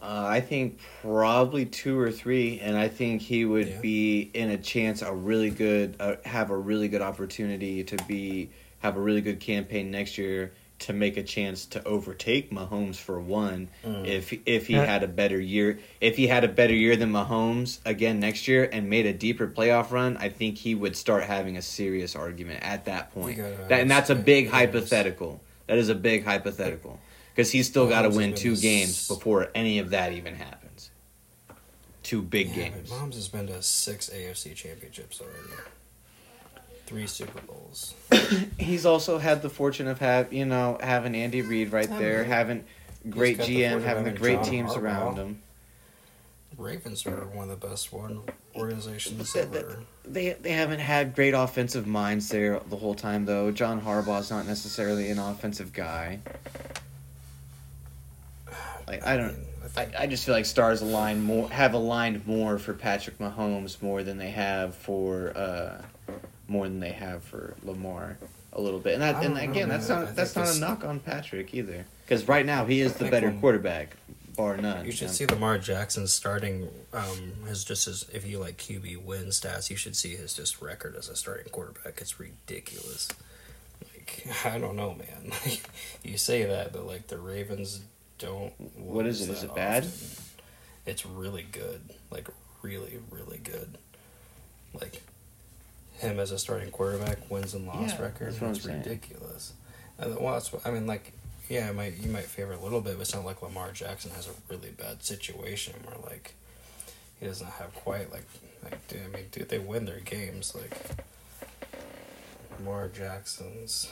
Uh, I think probably two or three, and I think he would Yeah. be in a chance a really good uh, have a really good opportunity to be have a really good campaign next year to make a chance to overtake Mahomes for one Mm. if if he had a better year if he had a better year than Mahomes again next year and made a deeper playoff run I think he would start having a serious argument at that point that, and that's a big yes. hypothetical that is a big hypothetical because he's still got to win two been games before any of that even happens. Two big Yeah, games. but Mahomes has been to six AFC championships already. Three Super Bowls. He's also had the fortune of have you know having Andy Reid right Yeah, there, man. having great got the GM, having the great John teams Harbaugh. around him. Ravens are one of the best one organizations That- that- ever. They they haven't had great offensive minds there the whole time though. John Harbaugh's not necessarily an offensive guy. Like I don't. mean, I I, I just feel like stars align more have aligned more for Patrick Mahomes more than they have for uh, more than they have for Lamar a little bit. And that and don't know, again, that's not think that's not a knock on Patrick either. Because right now he is the better when- quarterback, bar none. you should know? see Lamar Jackson starting um his just as if you like QB win stats, you should see his just record as a starting quarterback. It's ridiculous. Like I don't know, man. you say that, but like the Ravens don't. What is it? Is it bad? often. It's really good. Like really, really good. Like him as a starting quarterback wins and loss Yeah, record. that's That's ridiculous. And well, that's I mean. Like yeah, might you might favor a little bit, but it's not like Lamar Jackson has a really bad situation where like he doesn't have quite like like dude, I mean dude they win their games like Lamar Jackson's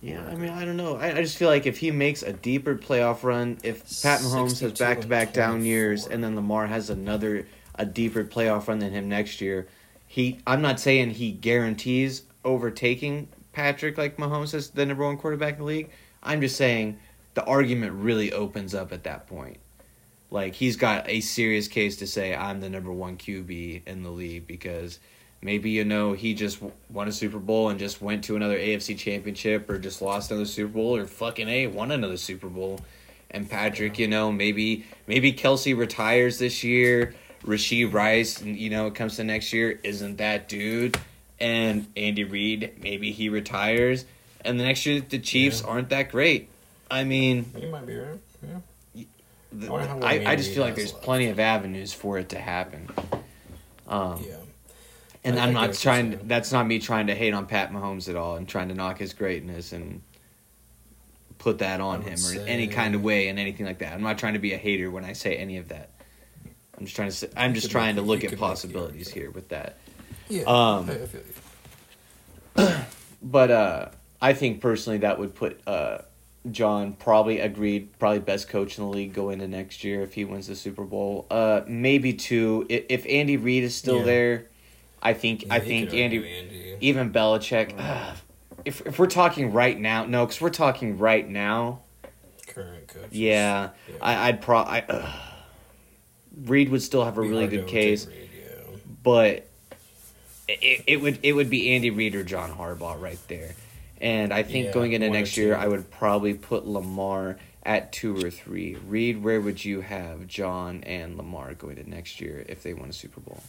Yeah, I mean, I don't know. I, I just feel like if he makes a deeper playoff run, if Pat Mahomes has 62 back to back down years, and then Lamar has another a deeper playoff run than him next year, he I'm not saying he guarantees overtaking Patrick like Mahomes as the number one quarterback in the league. I'm just saying the argument really opens up at that point. Like he's got a serious case to say I'm the number one QB in the league because maybe you know he just won a Super Bowl and just went to another AFC Championship or just lost another Super Bowl or fucking a won another Super Bowl. And Patrick, you know, maybe maybe Kelce retires this year. Rashee Rice, you know, comes to next year, isn't that dude? And Andy Reid, maybe he retires, and the next year the Chiefs Yeah. aren't that great. I mean, you might be right yeah the- I wonder how long I, I just feel like there's left. plenty of avenues for it to happen. Um, yeah and I- I'm not trying. saying. That's not me trying to hate on Pat Mahomes at all and trying to knock his greatness and put that on him or in any kind of way and anything like that. I'm not trying to be a hater when I say any of that. I'm just trying to. Say, I'm just trying to look at could make the possibilities here with that. yeah Um, I- I feel you. But uh, I think personally that would put uh, John probably agreed, probably best coach in the league going into next year if he wins the Super Bowl. Uh, maybe two. If, if Andy Reid is still Yeah. there, I think I Yeah, you think Andy, Andy. even Belichick. Uh, if if we're talking right now, no, because we're talking right now. current coach Yeah, Yeah. I, I'd pro. I, uh, Reid would still have a really good case, Reid, yeah. but it, it would it would be Andy Reid or John Harbaugh right there. And I think Yeah, going into next year. I would probably put Lamar at two or three. Reed, where would you have John and Lamar going to next year if they won a Super Bowl?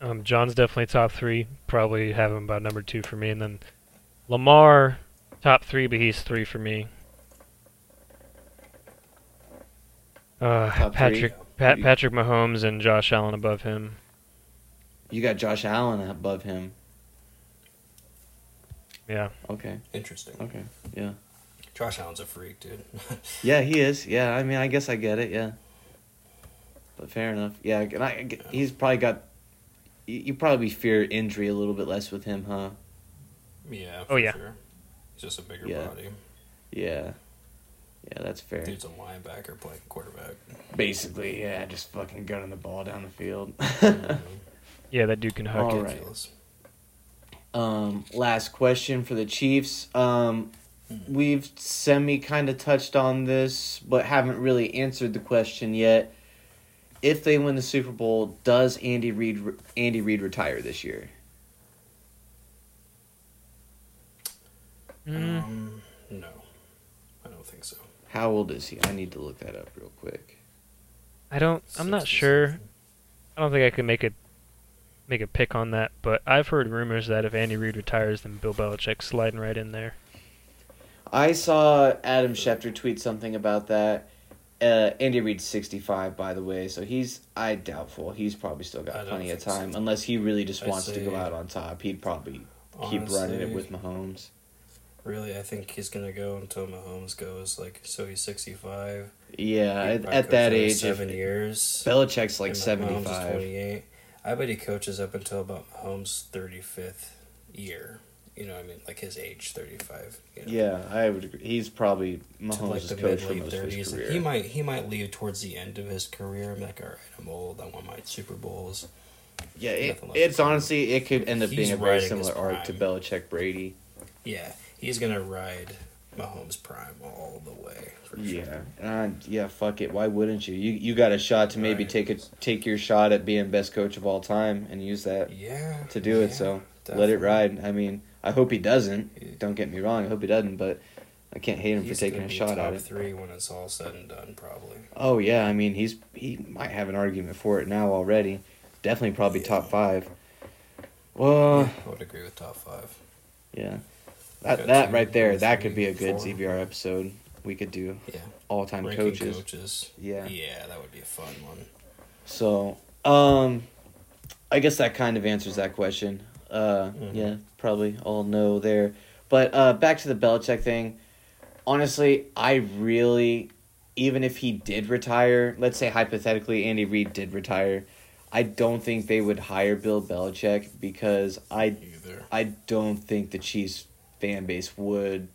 Um, John's definitely top three. Probably have him about number two for me, and then Lamar top three, but he's three for me. Uh, Top three? Patrick Pat, Who do you- Patrick Mahomes and Josh Allen above him. You got Josh Allen above him. Yeah. Okay. Interesting. Okay. Yeah. Josh Allen's a freak, dude. Yeah, he is. Yeah, I mean, I guess I get it. Yeah. But fair enough. Yeah, and I, I he's probably got. You, you probably fear injury a little bit less with him, huh? yeah. Oh, yeah. Sure. He's just a bigger Yeah. body. Yeah. Yeah, that's fair. Dude's a linebacker playing quarterback. Basically, yeah, just fucking gunning the ball down the field. Mhm. Yeah, that dude can hook All it. right. Um, last question for the Chiefs. Um, we've semi kind of touched on this, but haven't really answered the question yet. If they win the Super Bowl, does Andy Reid Andy Reid retire this year? Mm, Um, no, I don't think so. How old is he? I need to look that up real quick. I don't. I'm not sure. I don't think I could make a make a pick on that. But I've heard rumors that if Andy Reid retires, then Bill Belichick's sliding right in there. I saw Adam Schefter tweet something about that. Uh, Andy Reid's 65, by the way, so he's I doubtful. He's probably still got plenty of think so. time, unless he really just I'd wants to go out on top. He'd probably keep running it with Mahomes. Really, I think he's gonna go until Mahomes goes. Like, so he's sixty-five. Yeah, at, at that age, seven years. Belichick's like and 75. twenty-eight. I bet he coaches up until about Mahomes' thirty-fifth year. You know, what I mean, like his age, thirty-five. You know? Yeah, I would agree. He's probably to Mahomes' like the coach for most of his career. He might he might leave towards the end of his career. I'm like, all right, I'm old. I want my Super Bowls. yeah, it, it's honestly it could end up He's being a very similar arc to. Belichick Brady. Yeah, he's gonna ride Mahomes' prime all the way. For Yeah, sure. and yeah, fuck it. Why wouldn't you? You you got a shot to maybe Right. take a take your shot at being best coach of all time and use that Yeah. to do it. yeah, So let it ride. I mean, I hope he doesn't. Don't get me wrong. I hope he doesn't, but I can't hate him He's for taking a shot at it. three when it's all said and done, probably. Oh yeah, I mean he's he might have an argument for it now already. Definitely probably Yeah. top five. Well, I would agree with top five. yeah, that that right there, that could be a good four. ZBR episode. We could do Yeah, all time coaches. coaches. Yeah. yeah, that would be a fun one. So, um, I guess that kind of answers that question. Uh, Mhm. yeah, probably all know there. But uh, back to the Belichick thing. Honestly, I really, even if he did retire, let's say hypothetically Andy Reid did retire, I don't think they would hire Bill Belichick because I Either. I don't think the Chiefs fan base would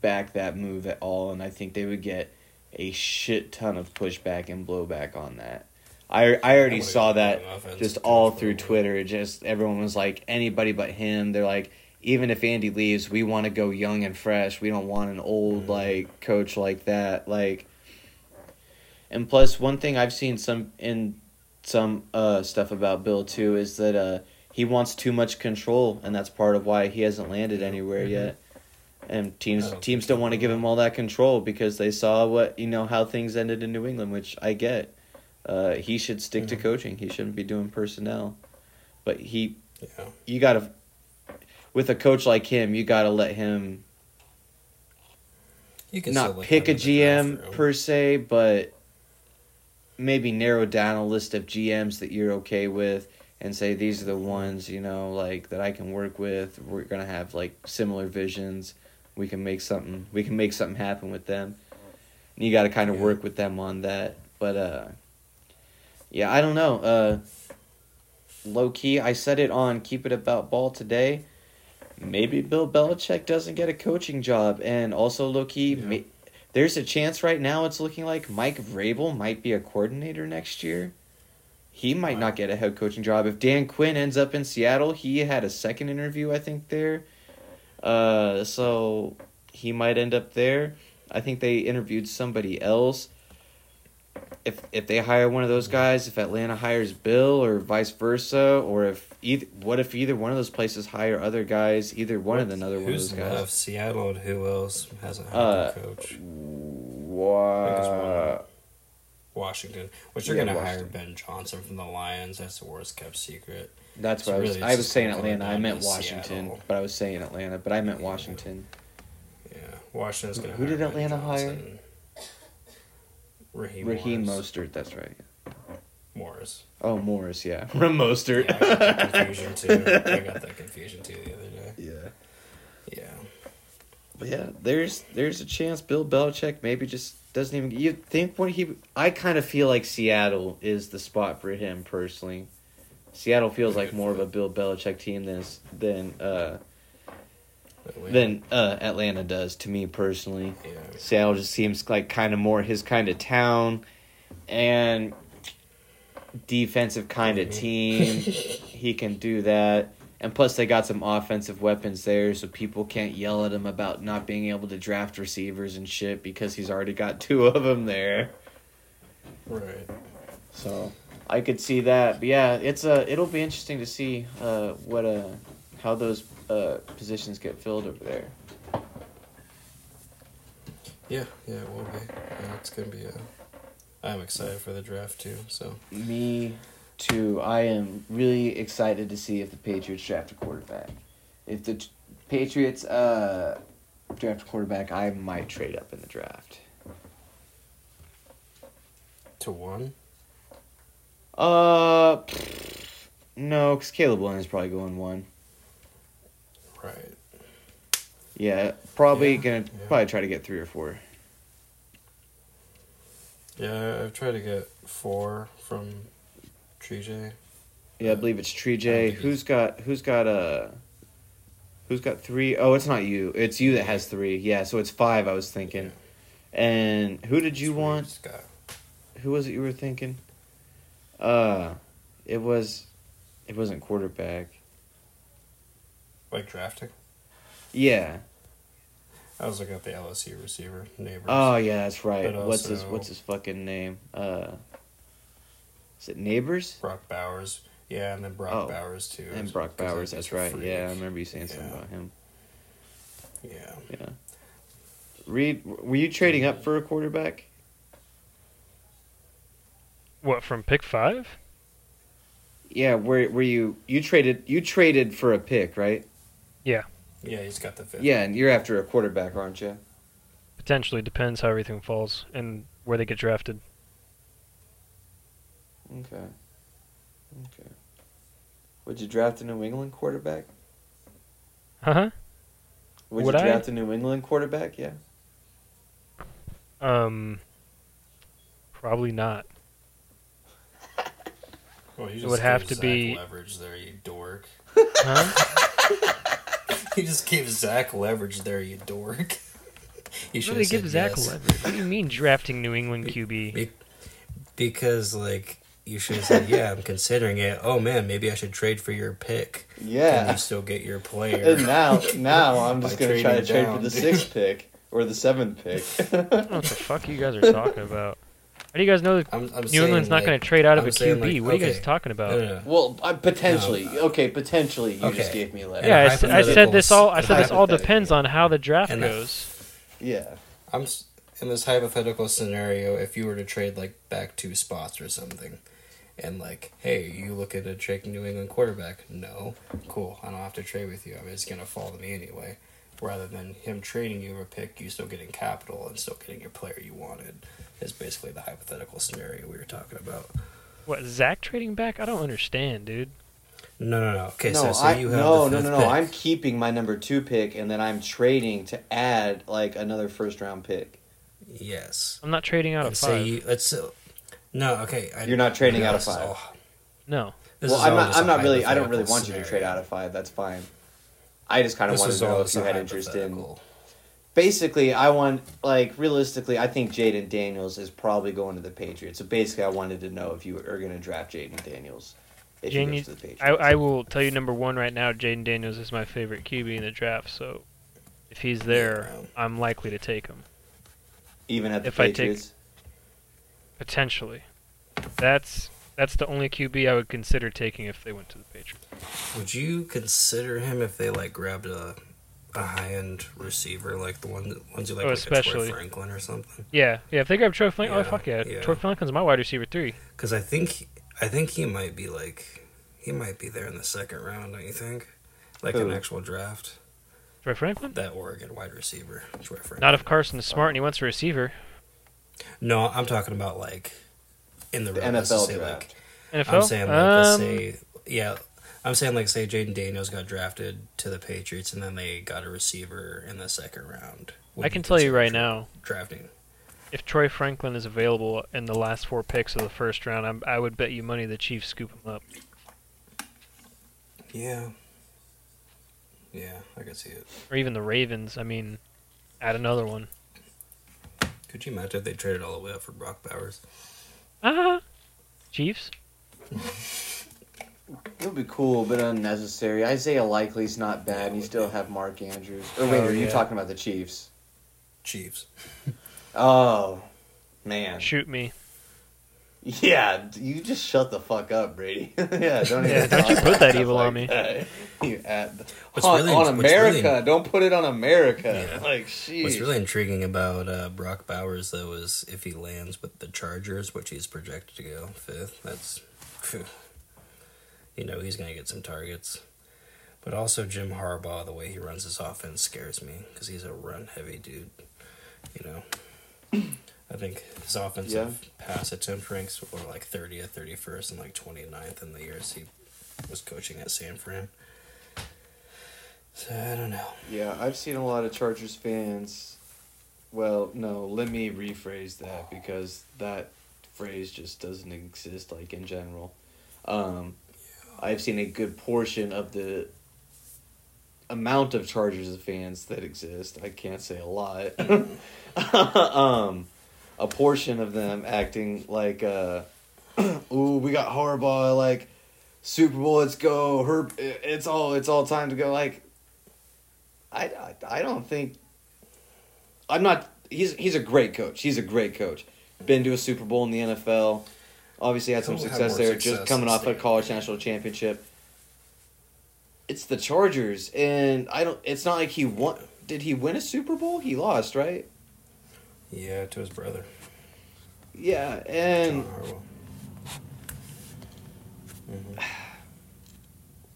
back that move at all, and I think they would get a shit ton of pushback and blowback on that. I I already saw that just all through. Twitter. Just everyone was like anybody but him. They're like even if Andy leaves, we want to go young and fresh. We don't want an old Mhm. like coach like that. Like, and plus one thing I've seen some in some uh stuff about Bill too is that uh he wants too much control, and that's part of why he hasn't landed anywhere Mhm. yet. And teams don't teams don't want to give him all that control because they saw what you know how things ended in New England, which I get. Uh, he should stick to Mhm. coaching. He shouldn't be doing personnel. But he, Yeah. you gotta, with a coach like him, you gotta let him You can not pick a him in the draft GM per se, but maybe narrow down a list of GMs that you're okay with and say these are the ones you know like that I can work with. We're gonna have like similar visions. We can make something. We can make something happen with them. And you got to kind of Yeah. work with them on that. But uh, yeah, I don't know. Uh, low key, I said it on Keep It About Ball today. Maybe Bill Belichick doesn't get a coaching job, and also low key, Yeah. ma- there's a chance right now. It's looking like Mike Vrabel might be a coordinator next year. He might not get a head coaching job if Dan Quinn ends up in Seattle. He had a second interview, I think, there. Uh, so he might end up there. I think they interviewed somebody else. If if they hire one of those guys, if Atlanta hires Bill or vice versa, or if either what if either one of those places hire other guys, either one of another one of those guys. left? Seattle and who else hasn't had Uh, a coach? Wha- Washington, which they're yeah, gonna hire Ben Johnson from the Lions. That's the worst kept secret. That's what I was. really, I was saying Atlanta. I meant Washington, Seattle. but I was saying Atlanta. But I meant Washington. Yeah, Washington's gonna. Who hire did Atlanta hire? Raheem, Raheem Morris. Mostert. That's right. Morris. Oh, Morris, yeah. Mostert. Yeah, I got that confusion too. I got that confusion too the other day. yeah. Yeah. But yeah, there's there's a chance Bill Belichick maybe just doesn't even. You think when he? I kind of feel like Seattle is the spot for him personally. Seattle feels like more of a Bill Belichick team than than uh, than uh, Atlanta does to me personally. yeah. Seattle just seems like kind of more his kind of town, and defensive kind of team. he can do that. And plus, they got some offensive weapons there, so people can't yell at him about not being able to draft receivers and shit because he's already got two of them there. Right. So I could see that. But yeah, it's uh, it'll be interesting to see uh, what uh, how those uh, positions get filled over there. Yeah, yeah, it will be. Yeah, it's gonna be a. I'm excited for the draft too. So Me too. I am really excited to see if the Patriots draft a quarterback. If the t- Patriots uh, draft a quarterback, I might trade up in the draft. to one. Uh, no, because Caleb Williams is probably going one. Right. Yeah, probably Yeah, gonna yeah. probably try to get three or four. Yeah, I've tried to get four from TJ. Yeah, I believe it's Tree J. Who's got who's got uh who's got three? Oh, it's not you. It's you that has three. Yeah, so it's five. I was thinking. And who did you want? Scott. Who was it you were thinking? Uh, it was, it wasn't quarterback. Like drafting. Yeah. I was looking at the LSU receiver Nabers. Oh yeah, that's right. But what's his What's his fucking name? Uh, is it Nabers? Brock Bowers. Yeah, and then Brock Oh, Bowers too. And Brock 'cause Bowers. That's right. freak. Yeah, I remember you saying something about him. Yeah. Yeah. Reed, were you trading up for a quarterback? What from pick five? Yeah. Were Were you you traded you traded for a pick, right? Yeah. Yeah, he's got the fifth. Yeah, and you're after a quarterback, aren't you? Potentially depends how everything falls and where they get drafted. Okay. Okay. Would you draft a New England quarterback? Uh huh? Would, Would you I? draft a New England quarterback? Yeah. Um. Probably not. Well, you It just would have gave to Zach be- leverage there, you dork. Huh? You just gave Zach leverage there, you dork. you should really give Zach yes. leverage. What do you mean drafting New England QB? Be- because like you should have said, "Yeah, I'm considering it." Oh man, maybe I should trade for your pick. Can Yeah. you still get your player? And now, now I'm just gonna try to trading trade for the dude. sixth pick or the seventh pick. I don't know what the fuck you guys are talking about. How do you guys know that I'm, I'm New saying, England's not like- going to trade out of I'm a QB? like, what are you guys talking about? No, no, no. well, uh, potentially. No. Okay, potentially. You just gave me a letter. Yeah, I, And s- I said this all. I said this all depends on how the draft And that- goes. Yeah. I'm in this hypothetical scenario. If you were to trade like back two spots or something, and like, hey, you look at a trade New England quarterback? No, cool. I don't have to trade with you. I mean, it's gonna fall to me anyway. Rather than him trading you a pick, you still getting capital and still getting your player you wanted. Is basically the hypothetical scenario we were talking about. What Zach trading back? I don't understand, dude. No, no, no. Okay, no, so, so I, you have no, the no, no, no. pick. I'm keeping my number two pick, and then I'm trading to add like another first round pick. Yes. I'm not trading out of And say five. you let's. Uh, no, okay. I, You're not trading no, out of five. all- No. this well, I'm not. I'm not really. I don't really hypothetical want you to trade out of five. That's fine. I just kind of wanted to know all if you had interest in. Basically, I want like realistically, I think Jayden Daniels is probably going to the Patriots. So basically, I wanted to know if you are going to draft Jayden Daniels. If Jane, you- to the Patriots. I, I will tell you number one right now. Jayden Daniels is my favorite QB in the draft. So if he's there, I'm likely to take him even at the if I take- Patriots. Potentially. That's that's the only QB I would consider taking if they went to the Patriots. Would you consider him if they like grabbed a a high end receiver like the one that, ones you like, Oh, like especially. Troy Franklin or something? Yeah, yeah. If they grab Troy Franklin, oh Yeah, fuck yeah. yeah. Troy Franklin's my wide receiver three. Because I think I think he might be like he might be there in the second round. Don't you think? Like an actual draft. Troy Franklin? That Oregon wide receiver, Troy Franklin. Not if Carson is smart and he wants a receiver. No, I'm talking about like in the, The round, let's just NFL say, draft. Like, NFL. I'm saying like let's Um, say yeah. I'm saying like say Jayden Daniels got drafted to the Patriots and then they got a receiver in the second round. Would I can tell you right dra- now, drafting. if Troy Franklin is available in the last four picks of the first round, I'm, I would bet you money the Chiefs scoop him up. Yeah. Yeah, I could see it. Or even the Ravens. I mean, add another one. Could you imagine if they traded all the way up for Brock Bowers? Ah, Chiefs. It would be cool, but unnecessary. Isaiah Likely's not bad, and you still have Mark Andrews. Or wait, Oh, are you yeah. talking about the Chiefs? Chiefs. Oh, man. Shoot me. Yeah, you just shut the fuck up, Brady. yeah, don't even Yeah, don't you put that stuff evil on me. that. You add What's on, really- on America. really- don't put it on America. Yeah. Like, sheesh. What's really intriguing about uh, Brock Bowers though is if he lands with the Chargers, which he's projected to go fifth. That's, phew. you know, he's gonna get some targets. But also Jim Harbaugh, the way he runs his offense scares me because he's a run heavy dude. You know, I think his offensive pass attempt ranks were like thirtieth, thirty first, and like 29th in the years he was coaching at San Fran. So I don't know. Yeah, I've seen a lot of Chargers fans. Well, no, let me rephrase that because that phrase just doesn't exist like in general. Um, I've seen a good portion of the amount of Chargers fans that exist. I can't say a lot. um, a portion of them acting like, uh, "Ooh, we got Harbaugh, like Super Bowl, let's go. Herb, it's all it's all time to go." Like, I, I, I don't think. I'm not. He's he's a great coach. He's a great coach. Been to a Super Bowl in the NFL. Obviously had some He'll success there. success just coming off a college national championship. It's the Chargers, and I don't. It's not like he won. Did he win a Super Bowl? He lost, right? Yeah, to his brother. Yeah, and. Mhm.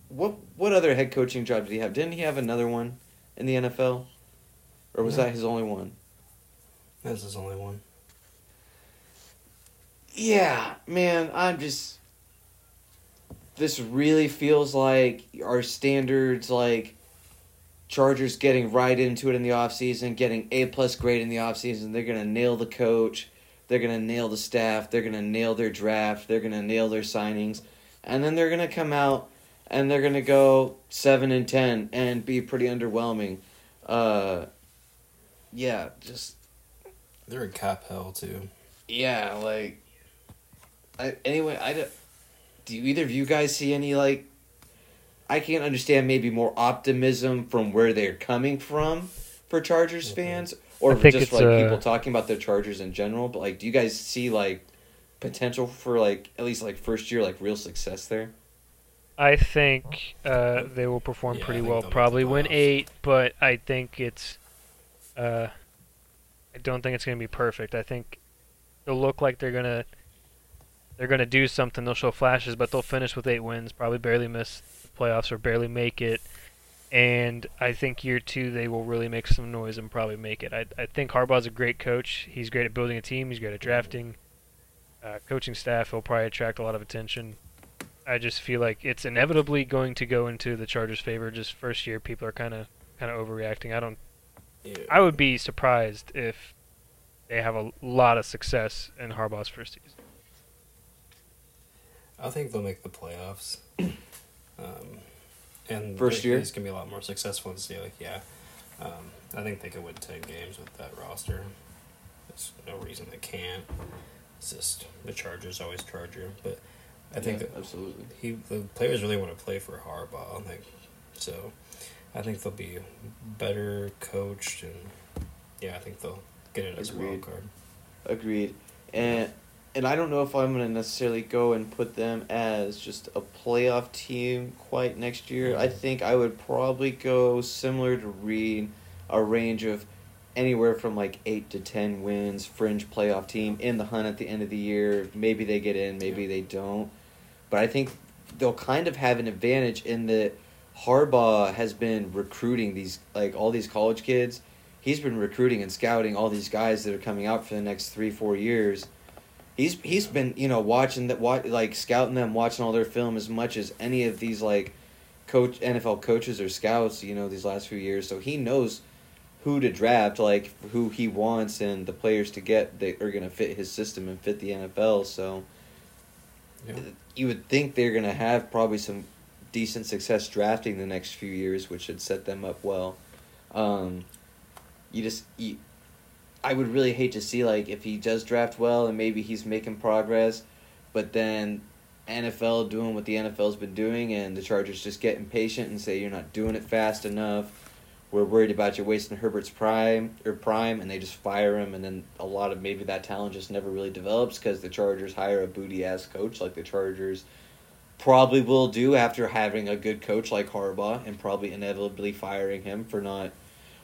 what what other head coaching job did he have? Didn't he have another one in the NFL, or was No. that his only one? That's his only one. Yeah, man, I'm just. This really feels like our standards, like Chargers getting right into it in the offseason, getting A plus grade in the offseason. They're gonna nail the coach, they're gonna nail the staff, they're gonna nail their draft, they're gonna nail their signings, and then they're gonna come out and they're gonna go seven and ten and be pretty underwhelming. Uh, yeah, just They're in cap hell too. yeah, like I anyway, I don't, do either of you guys see any like I can't understand maybe more optimism from where they're coming from for Chargers fans or just like uh, people talking about the Chargers in general, but like do you guys see like potential for like at least like first year like real success there? I think uh, they will perform Yeah, pretty well. Probably win eight, but I think it's. Uh, I don't think it's going to be perfect. I think they'll look like they're gonna. They're gonna do something. They'll show flashes, but they'll finish with eight wins. Probably barely miss the playoffs or barely make it. And I think year two they will really make some noise and probably make it. I I think Harbaugh's a great coach. He's great at building a team. He's great at drafting. Uh, coaching staff. He'll probably attract a lot of attention. I just feel like it's inevitably going to go into the Chargers' favor. Just first year, people are kind of kind of overreacting. I don't. Yeah. I would be surprised if they have a lot of success in Harbaugh's first season. I think they'll make the playoffs. Um, and First year? it's gonna be a lot more successful see. Like, yeah, um, I think they could win ten games with that roster. There's no reason they can't. It's just the Chargers always charge you, but I think Yeah, absolutely. he the players really want to play for Harbaugh. Like, so I think they'll be better coached, and yeah, I think they'll get it as a wild card. Agreed. And and I don't know if I'm gonna necessarily go and put them as just a playoff team quite next year. I Mhm. think I would probably go similar to Reed, a range of anywhere from like eight to ten wins, fringe playoff team in the hunt at the end of the year. Maybe they get in, maybe they don't. But I think they'll kind of have an advantage in that Harbaugh has been recruiting these like all these college kids. He's been recruiting and scouting all these guys that are coming out for the next three, four years. He's he's been you know watching that watch like scouting them, watching all their film as much as any of these like coach NFL coaches or scouts. You know these last few years, so he knows who to draft, like who he wants, and the players to get that are gonna fit his system and fit the NFL. So Yeah. you would think they're gonna have probably some decent success drafting the next few years, which should set them up well. Um, you just you, I would really hate to see like if he does draft well and maybe he's making progress, but then NFL doing what the NFL's been doing and the Chargers just get impatient and say you're not doing it fast enough. We're worried about you wasting Herbert's prime or prime, and they just fire him, and then a lot of maybe that talent just never really develops because the Chargers hire a booty ass coach like the Chargers probably will do after having a good coach like Harbaugh and probably inevitably firing him for not.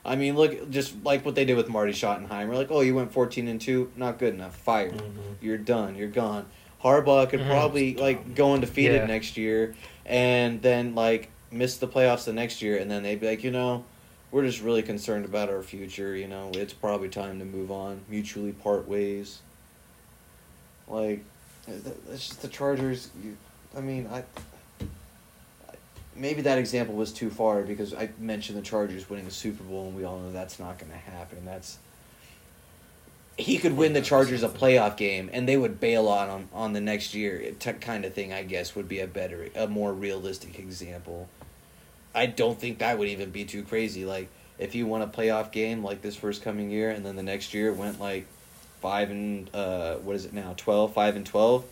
I mean, look, just like what they did with Marty Schottenheimer, like, oh, you went fourteen and two, not good enough, fired. Mhm. You're done, you're gone. Harbaugh could Mhm. probably like go undefeated Yeah. next year, and then like miss the playoffs the next year, and then they'd be like, you know, we're just really concerned about our future. You know, it's probably time to move on, mutually part ways. Like, it's just the Chargers. You, I mean, I. Maybe that example was too far because I mentioned the Chargers winning the Super Bowl, and we all know that's not going to happen. That's he could win the Chargers a playoff game, and they would bail on him on the next year. T- kind of thing, I guess, would be a better, a more realistic example. I don't think that would even be too crazy. Like if you won a playoff game like this first coming year, and then the next year it went like five and uh, what is it now? 12, 5 and twelve.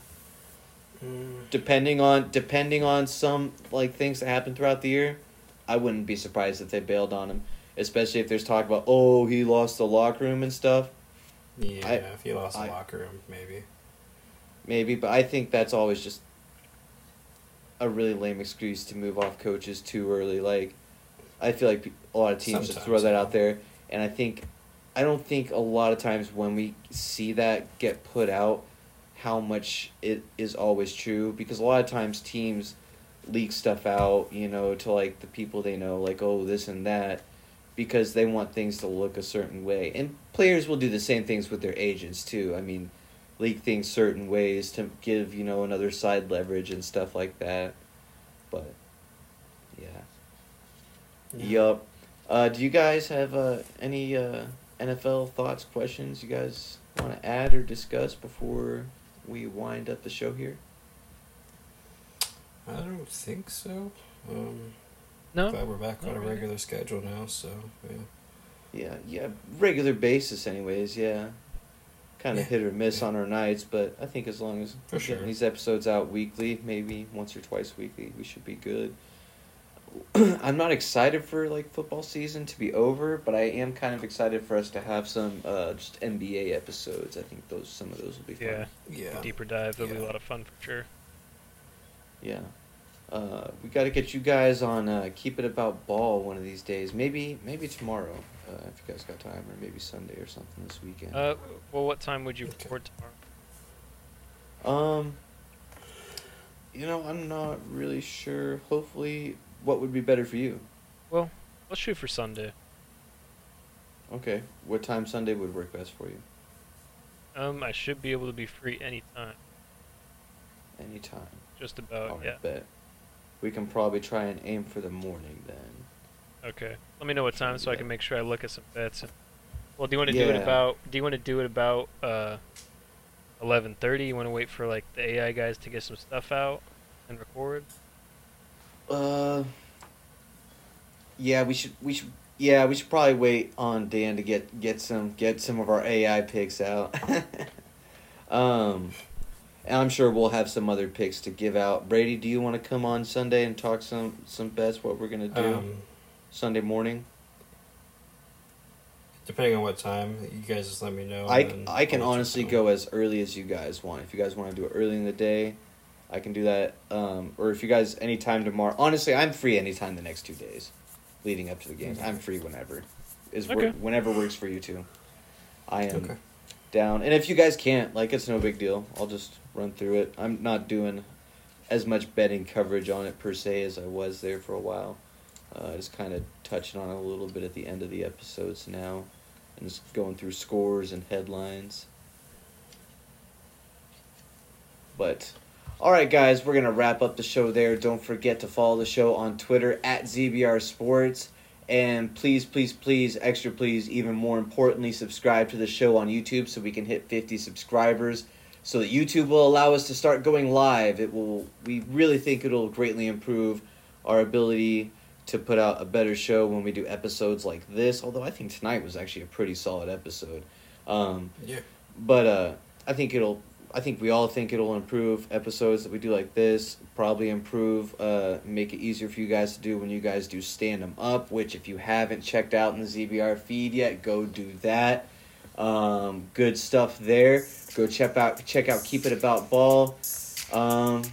Mm, Depending on depending on some like things that happen throughout the year, I wouldn't be surprised if they bailed on him. Especially if there's talk about oh he lost the locker room and stuff. yeah, I- if he lost I- the locker room, maybe. Maybe, but I think that's always just a really lame excuse to move off coaches too early. Like, I feel like a lot of teams just throw that out there, and I think, I don't think a lot of times when we see that get put out, how much it is always true because a lot of times teams leak stuff out, you know, to like the people they know, like oh this and that, because they want things to look a certain way, and players will do the same things with their agents too. I mean leak things certain ways to give you know another side leverage and stuff like that. But yeah. Yup. Uh, do you guys have uh, any uh, nfl thoughts questions you guys want to add or discuss before we wind up the show here I don't think so. Um, No. glad we're back not on a really. regular schedule now, so yeah. yeah yeah regular basis anyways yeah kind of Yeah. hit or miss on our nights but i think as long as For getting sure. these episodes out weekly maybe once or twice weekly we should be good i'm not excited for like football season to be over but i am kind of excited for us to have some uh just nba episodes i think those some of those will be fun Yeah. Yeah. Deeper dive. That'll be a lot of fun for sure. yeah uh, we got to get you guys on uh, keep it about ball one of these days maybe maybe tomorrow uh, if you guys got time or maybe sunday or something this weekend Uh, well, what time would you Okay. record tomorrow? Um, you know, I'm not really sure. Hopefully, what would be better for you? Well, let's shoot for Sunday. Okay, what time Sunday would work best for you? Um, I should be able to be free anytime. Anytime. Just about. All right, yeah. bet. We can probably try and aim for the morning then. Okay. Let me know what time so I can make sure I look at some bets. And, well, do you want to do it about? Do you want to do it about uh, eleven thirty? You want to wait for like the AI guys to get some stuff out and record? Uh. Yeah, we should. We should. Yeah, we should probably wait on Dan to get get some get some of our AI picks out. um, and I'm sure we'll have some other picks to give out. Brady, do you want to come on Sunday and talk some some bets? What we're gonna do Um, Sunday morning? depending on what time, you guys just let me know. I, I can I'll let you honestly go as early as you guys want. If you guys want to do it early in the day, I can do that. Um, or if you guys anytime tomorrow, honestly, I'm free anytime the next two days, leading up to the games. I'm free whenever, is wor- Okay. whenever works for you two. I am Okay. down, and if you guys can't, like, it's no big deal. I'll just run through it. I'm not doing as much betting coverage on it per se as I was there for a while. Uh, just kind of touching on it a little bit at the end of the episodes now, and just going through scores and headlines. But all right, guys, we're gonna wrap up the show there. Don't forget to follow the show on Twitter at ZBR Sports. And please, please, please, extra please, even more importantly, subscribe to the show on YouTube so we can hit 50 subscribers so that YouTube will allow us to start going live. It will we really think it'll greatly improve our ability to put out a better show when we do episodes like this, although I think tonight was actually a pretty solid episode. Um, Yeah. but uh, I think it'll. I think we all think it'll improve episodes that we do like this. Probably improve, uh, make it easier for you guys to do when you guys do stand them up. Which, if you haven't checked out in the ZBR feed yet, go do that. Um, good stuff there. Go check out check out Keep It About Ball. Um,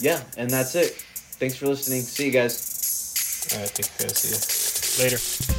yeah, and that's it. Thanks for listening. See you guys. All right, take care. See ya. Later.